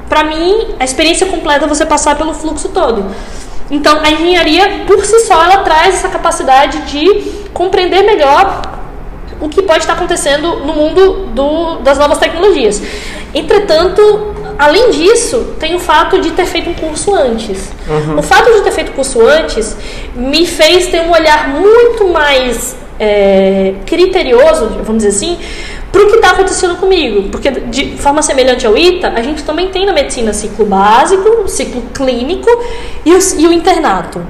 Para mim, a experiência completa é você passar pelo fluxo todo. Então, a engenharia, por si só, ela traz essa capacidade de compreender melhor o que pode estar acontecendo no mundo do, das novas tecnologias. Entretanto, além disso, tem o fato de ter feito um curso antes. Uhum. O fato de ter feito curso antes me fez ter um olhar muito mais é, criterioso, vamos dizer assim, para o que está acontecendo comigo. Porque, de forma semelhante ao ITA, a gente também tem na medicina ciclo básico, ciclo clínico e o, e o internato.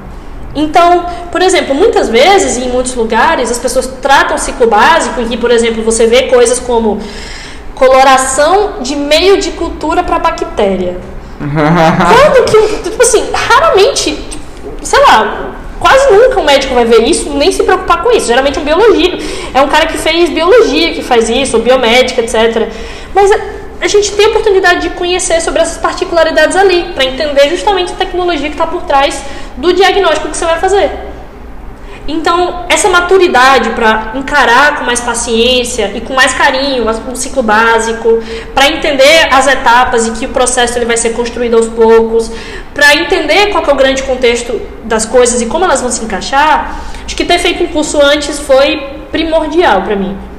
Então, por exemplo, muitas vezes, em muitos lugares, as pessoas tratam o ciclo básico, em que, por exemplo, você vê coisas como coloração de meio de cultura para bactéria. Quando que, tipo assim, raramente, tipo, sei lá, Quase nunca um médico vai ver isso, nem se preocupar com isso. Geralmente é um biologia, é um cara que fez biologia que faz isso, ou biomédica, etc. Mas a gente tem a oportunidade de conhecer sobre essas particularidades ali, para entender justamente a tecnologia que está por trás do diagnóstico que você vai fazer. Então, essa maturidade para encarar com mais paciência e com mais carinho o ciclo básico, para entender as etapas e que o processo ele vai ser construído aos poucos, para entender qual é o grande contexto das coisas e como elas vão se encaixar, acho que ter feito um curso antes foi primordial para mim.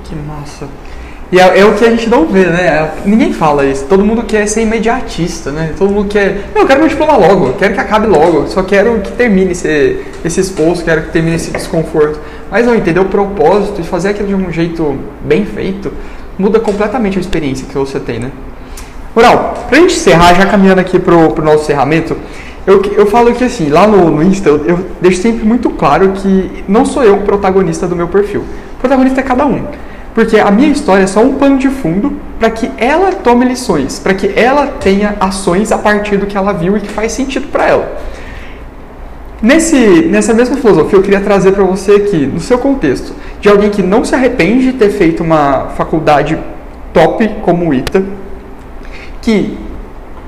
E é, é, o que a gente não vê, né? Ninguém fala isso. Todo mundo quer ser imediatista, né? Todo mundo quer. Não, eu quero meu diploma logo, quero que acabe logo, só quero que termine esse, esse esforço, quero que termine esse desconforto. Mas não, entender o propósito e fazer aquilo de um jeito bem feito muda completamente a experiência que você tem, né? Moral, pra gente encerrar, já caminhando aqui pro, pro nosso encerramento, eu, eu falo que assim, lá no, no Insta, eu, eu deixo sempre muito claro que não sou eu o protagonista do meu perfil. O protagonista é cada um. Porque a minha história é só um pano de fundo para que ela tome lições, para que ela tenha ações a partir do que ela viu e que faz sentido para ela. Nesse, nessa mesma filosofia, eu queria trazer para você aqui, no seu contexto, de alguém que não se arrepende de ter feito uma faculdade top como o ITA, que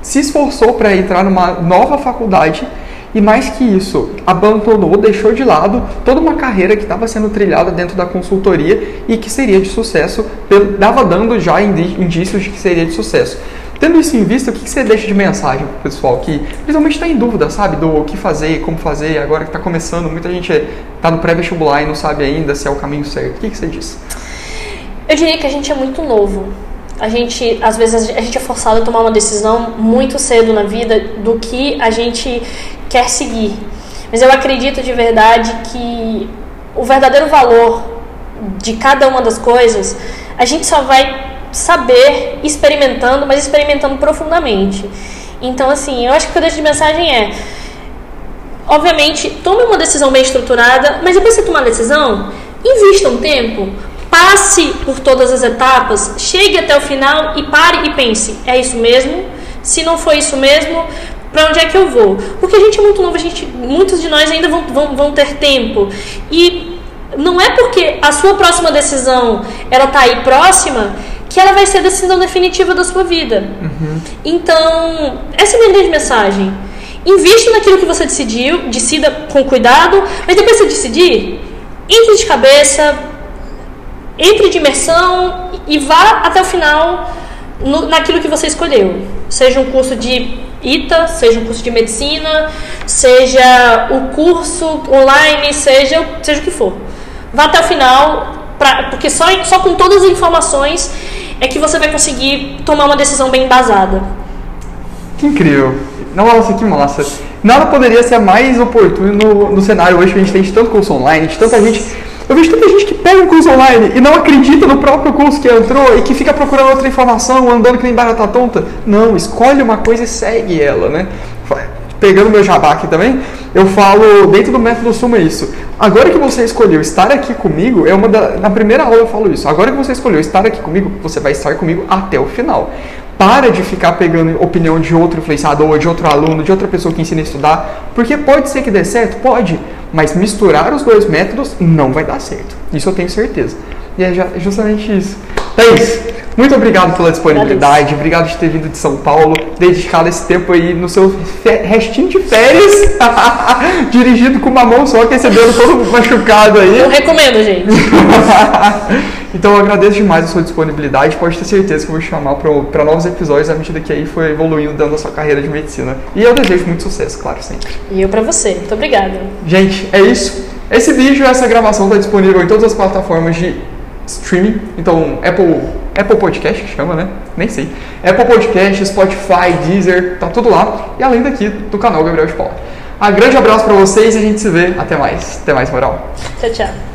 se esforçou para entrar numa nova faculdade e mais que isso, abandonou, deixou de lado toda uma carreira que estava sendo trilhada dentro da consultoria e que seria de sucesso, dava dando já indícios de que seria de sucesso. Tendo isso em vista, o que você deixa de mensagem para o pessoal que principalmente está em dúvida, sabe, do que fazer, como fazer, agora que está começando, muita gente está no pré-vestibular e não sabe ainda se é o caminho certo. O que você diz? Eu diria que a gente é muito novo. A gente, às vezes, a gente é forçado a tomar uma decisão muito cedo na vida do que a gente quer seguir. Mas eu acredito de verdade que o verdadeiro valor de cada uma das coisas a gente só vai saber experimentando, mas experimentando profundamente. Então, assim, eu acho que o que eu deixo de mensagem é: obviamente, tome uma decisão bem estruturada, mas depois que você tomar a decisão, invista um tempo passe por todas as etapas, chegue até o final e pare e pense: é isso mesmo? Se não for isso mesmo, para onde é que eu vou? Porque a gente é muito novo, a gente, muitos de nós ainda vão, vão, vão ter tempo. E não é porque a sua próxima decisão ela tá aí próxima que ela vai ser a decisão definitiva da sua vida. Uhum. Então, essa é a minha grande mensagem. Invista naquilo que você decidiu, decida com cuidado, mas depois de decidir, entre de cabeça, entre de imersão e vá até o final no, naquilo que você escolheu. Seja um curso de ITA, seja um curso de medicina, seja o curso online, seja, seja o que for. Vá até o final, pra, porque só, só com todas as informações é que você vai conseguir tomar uma decisão bem embasada. Que incrível! Nossa, que massa! Nada poderia ser mais oportuno no, no cenário hoje que a gente tem tanto curso online, de tanta gente eu vejo tanta gente que pega um curso online e não acredita no próprio curso que entrou e que fica procurando outra informação, andando que nem barata tonta. Não, escolhe uma coisa e segue ela, né? Pegando meu jabá aqui também, eu falo dentro do método Suma isso. Agora que você escolheu estar aqui comigo, é uma da, na primeira aula eu falo isso. Agora que você escolheu estar aqui comigo, você vai estar comigo até o final. Para de ficar pegando opinião de outro influenciador, de outro aluno, de outra pessoa que ensina a estudar, porque pode ser que dê certo, pode, mas misturar os dois métodos não vai dar certo. Isso eu tenho certeza. E é justamente isso. É isso. Muito obrigado pela disponibilidade, obrigado de ter vindo de São Paulo, dedicado esse tempo aí no seu restinho de férias, dirigido com uma mão só, que dedo todo machucado aí. Eu recomendo, gente. então eu agradeço demais a sua disponibilidade, pode ter certeza que eu vou chamar para novos episódios à medida que aí for evoluindo dando a sua carreira de medicina. E eu desejo muito sucesso, claro, sempre. E eu para você. Muito obrigada. Gente, é isso. Esse vídeo, essa gravação está disponível em todas as plataformas de streaming. Então, Apple, Apple Podcast que chama, né? Nem sei. Apple Podcast, Spotify, Deezer, tá tudo lá. E além daqui do canal Gabriel de Paula. Um grande abraço para vocês e a gente se vê. Até mais. Até mais, moral. Tchau, tchau.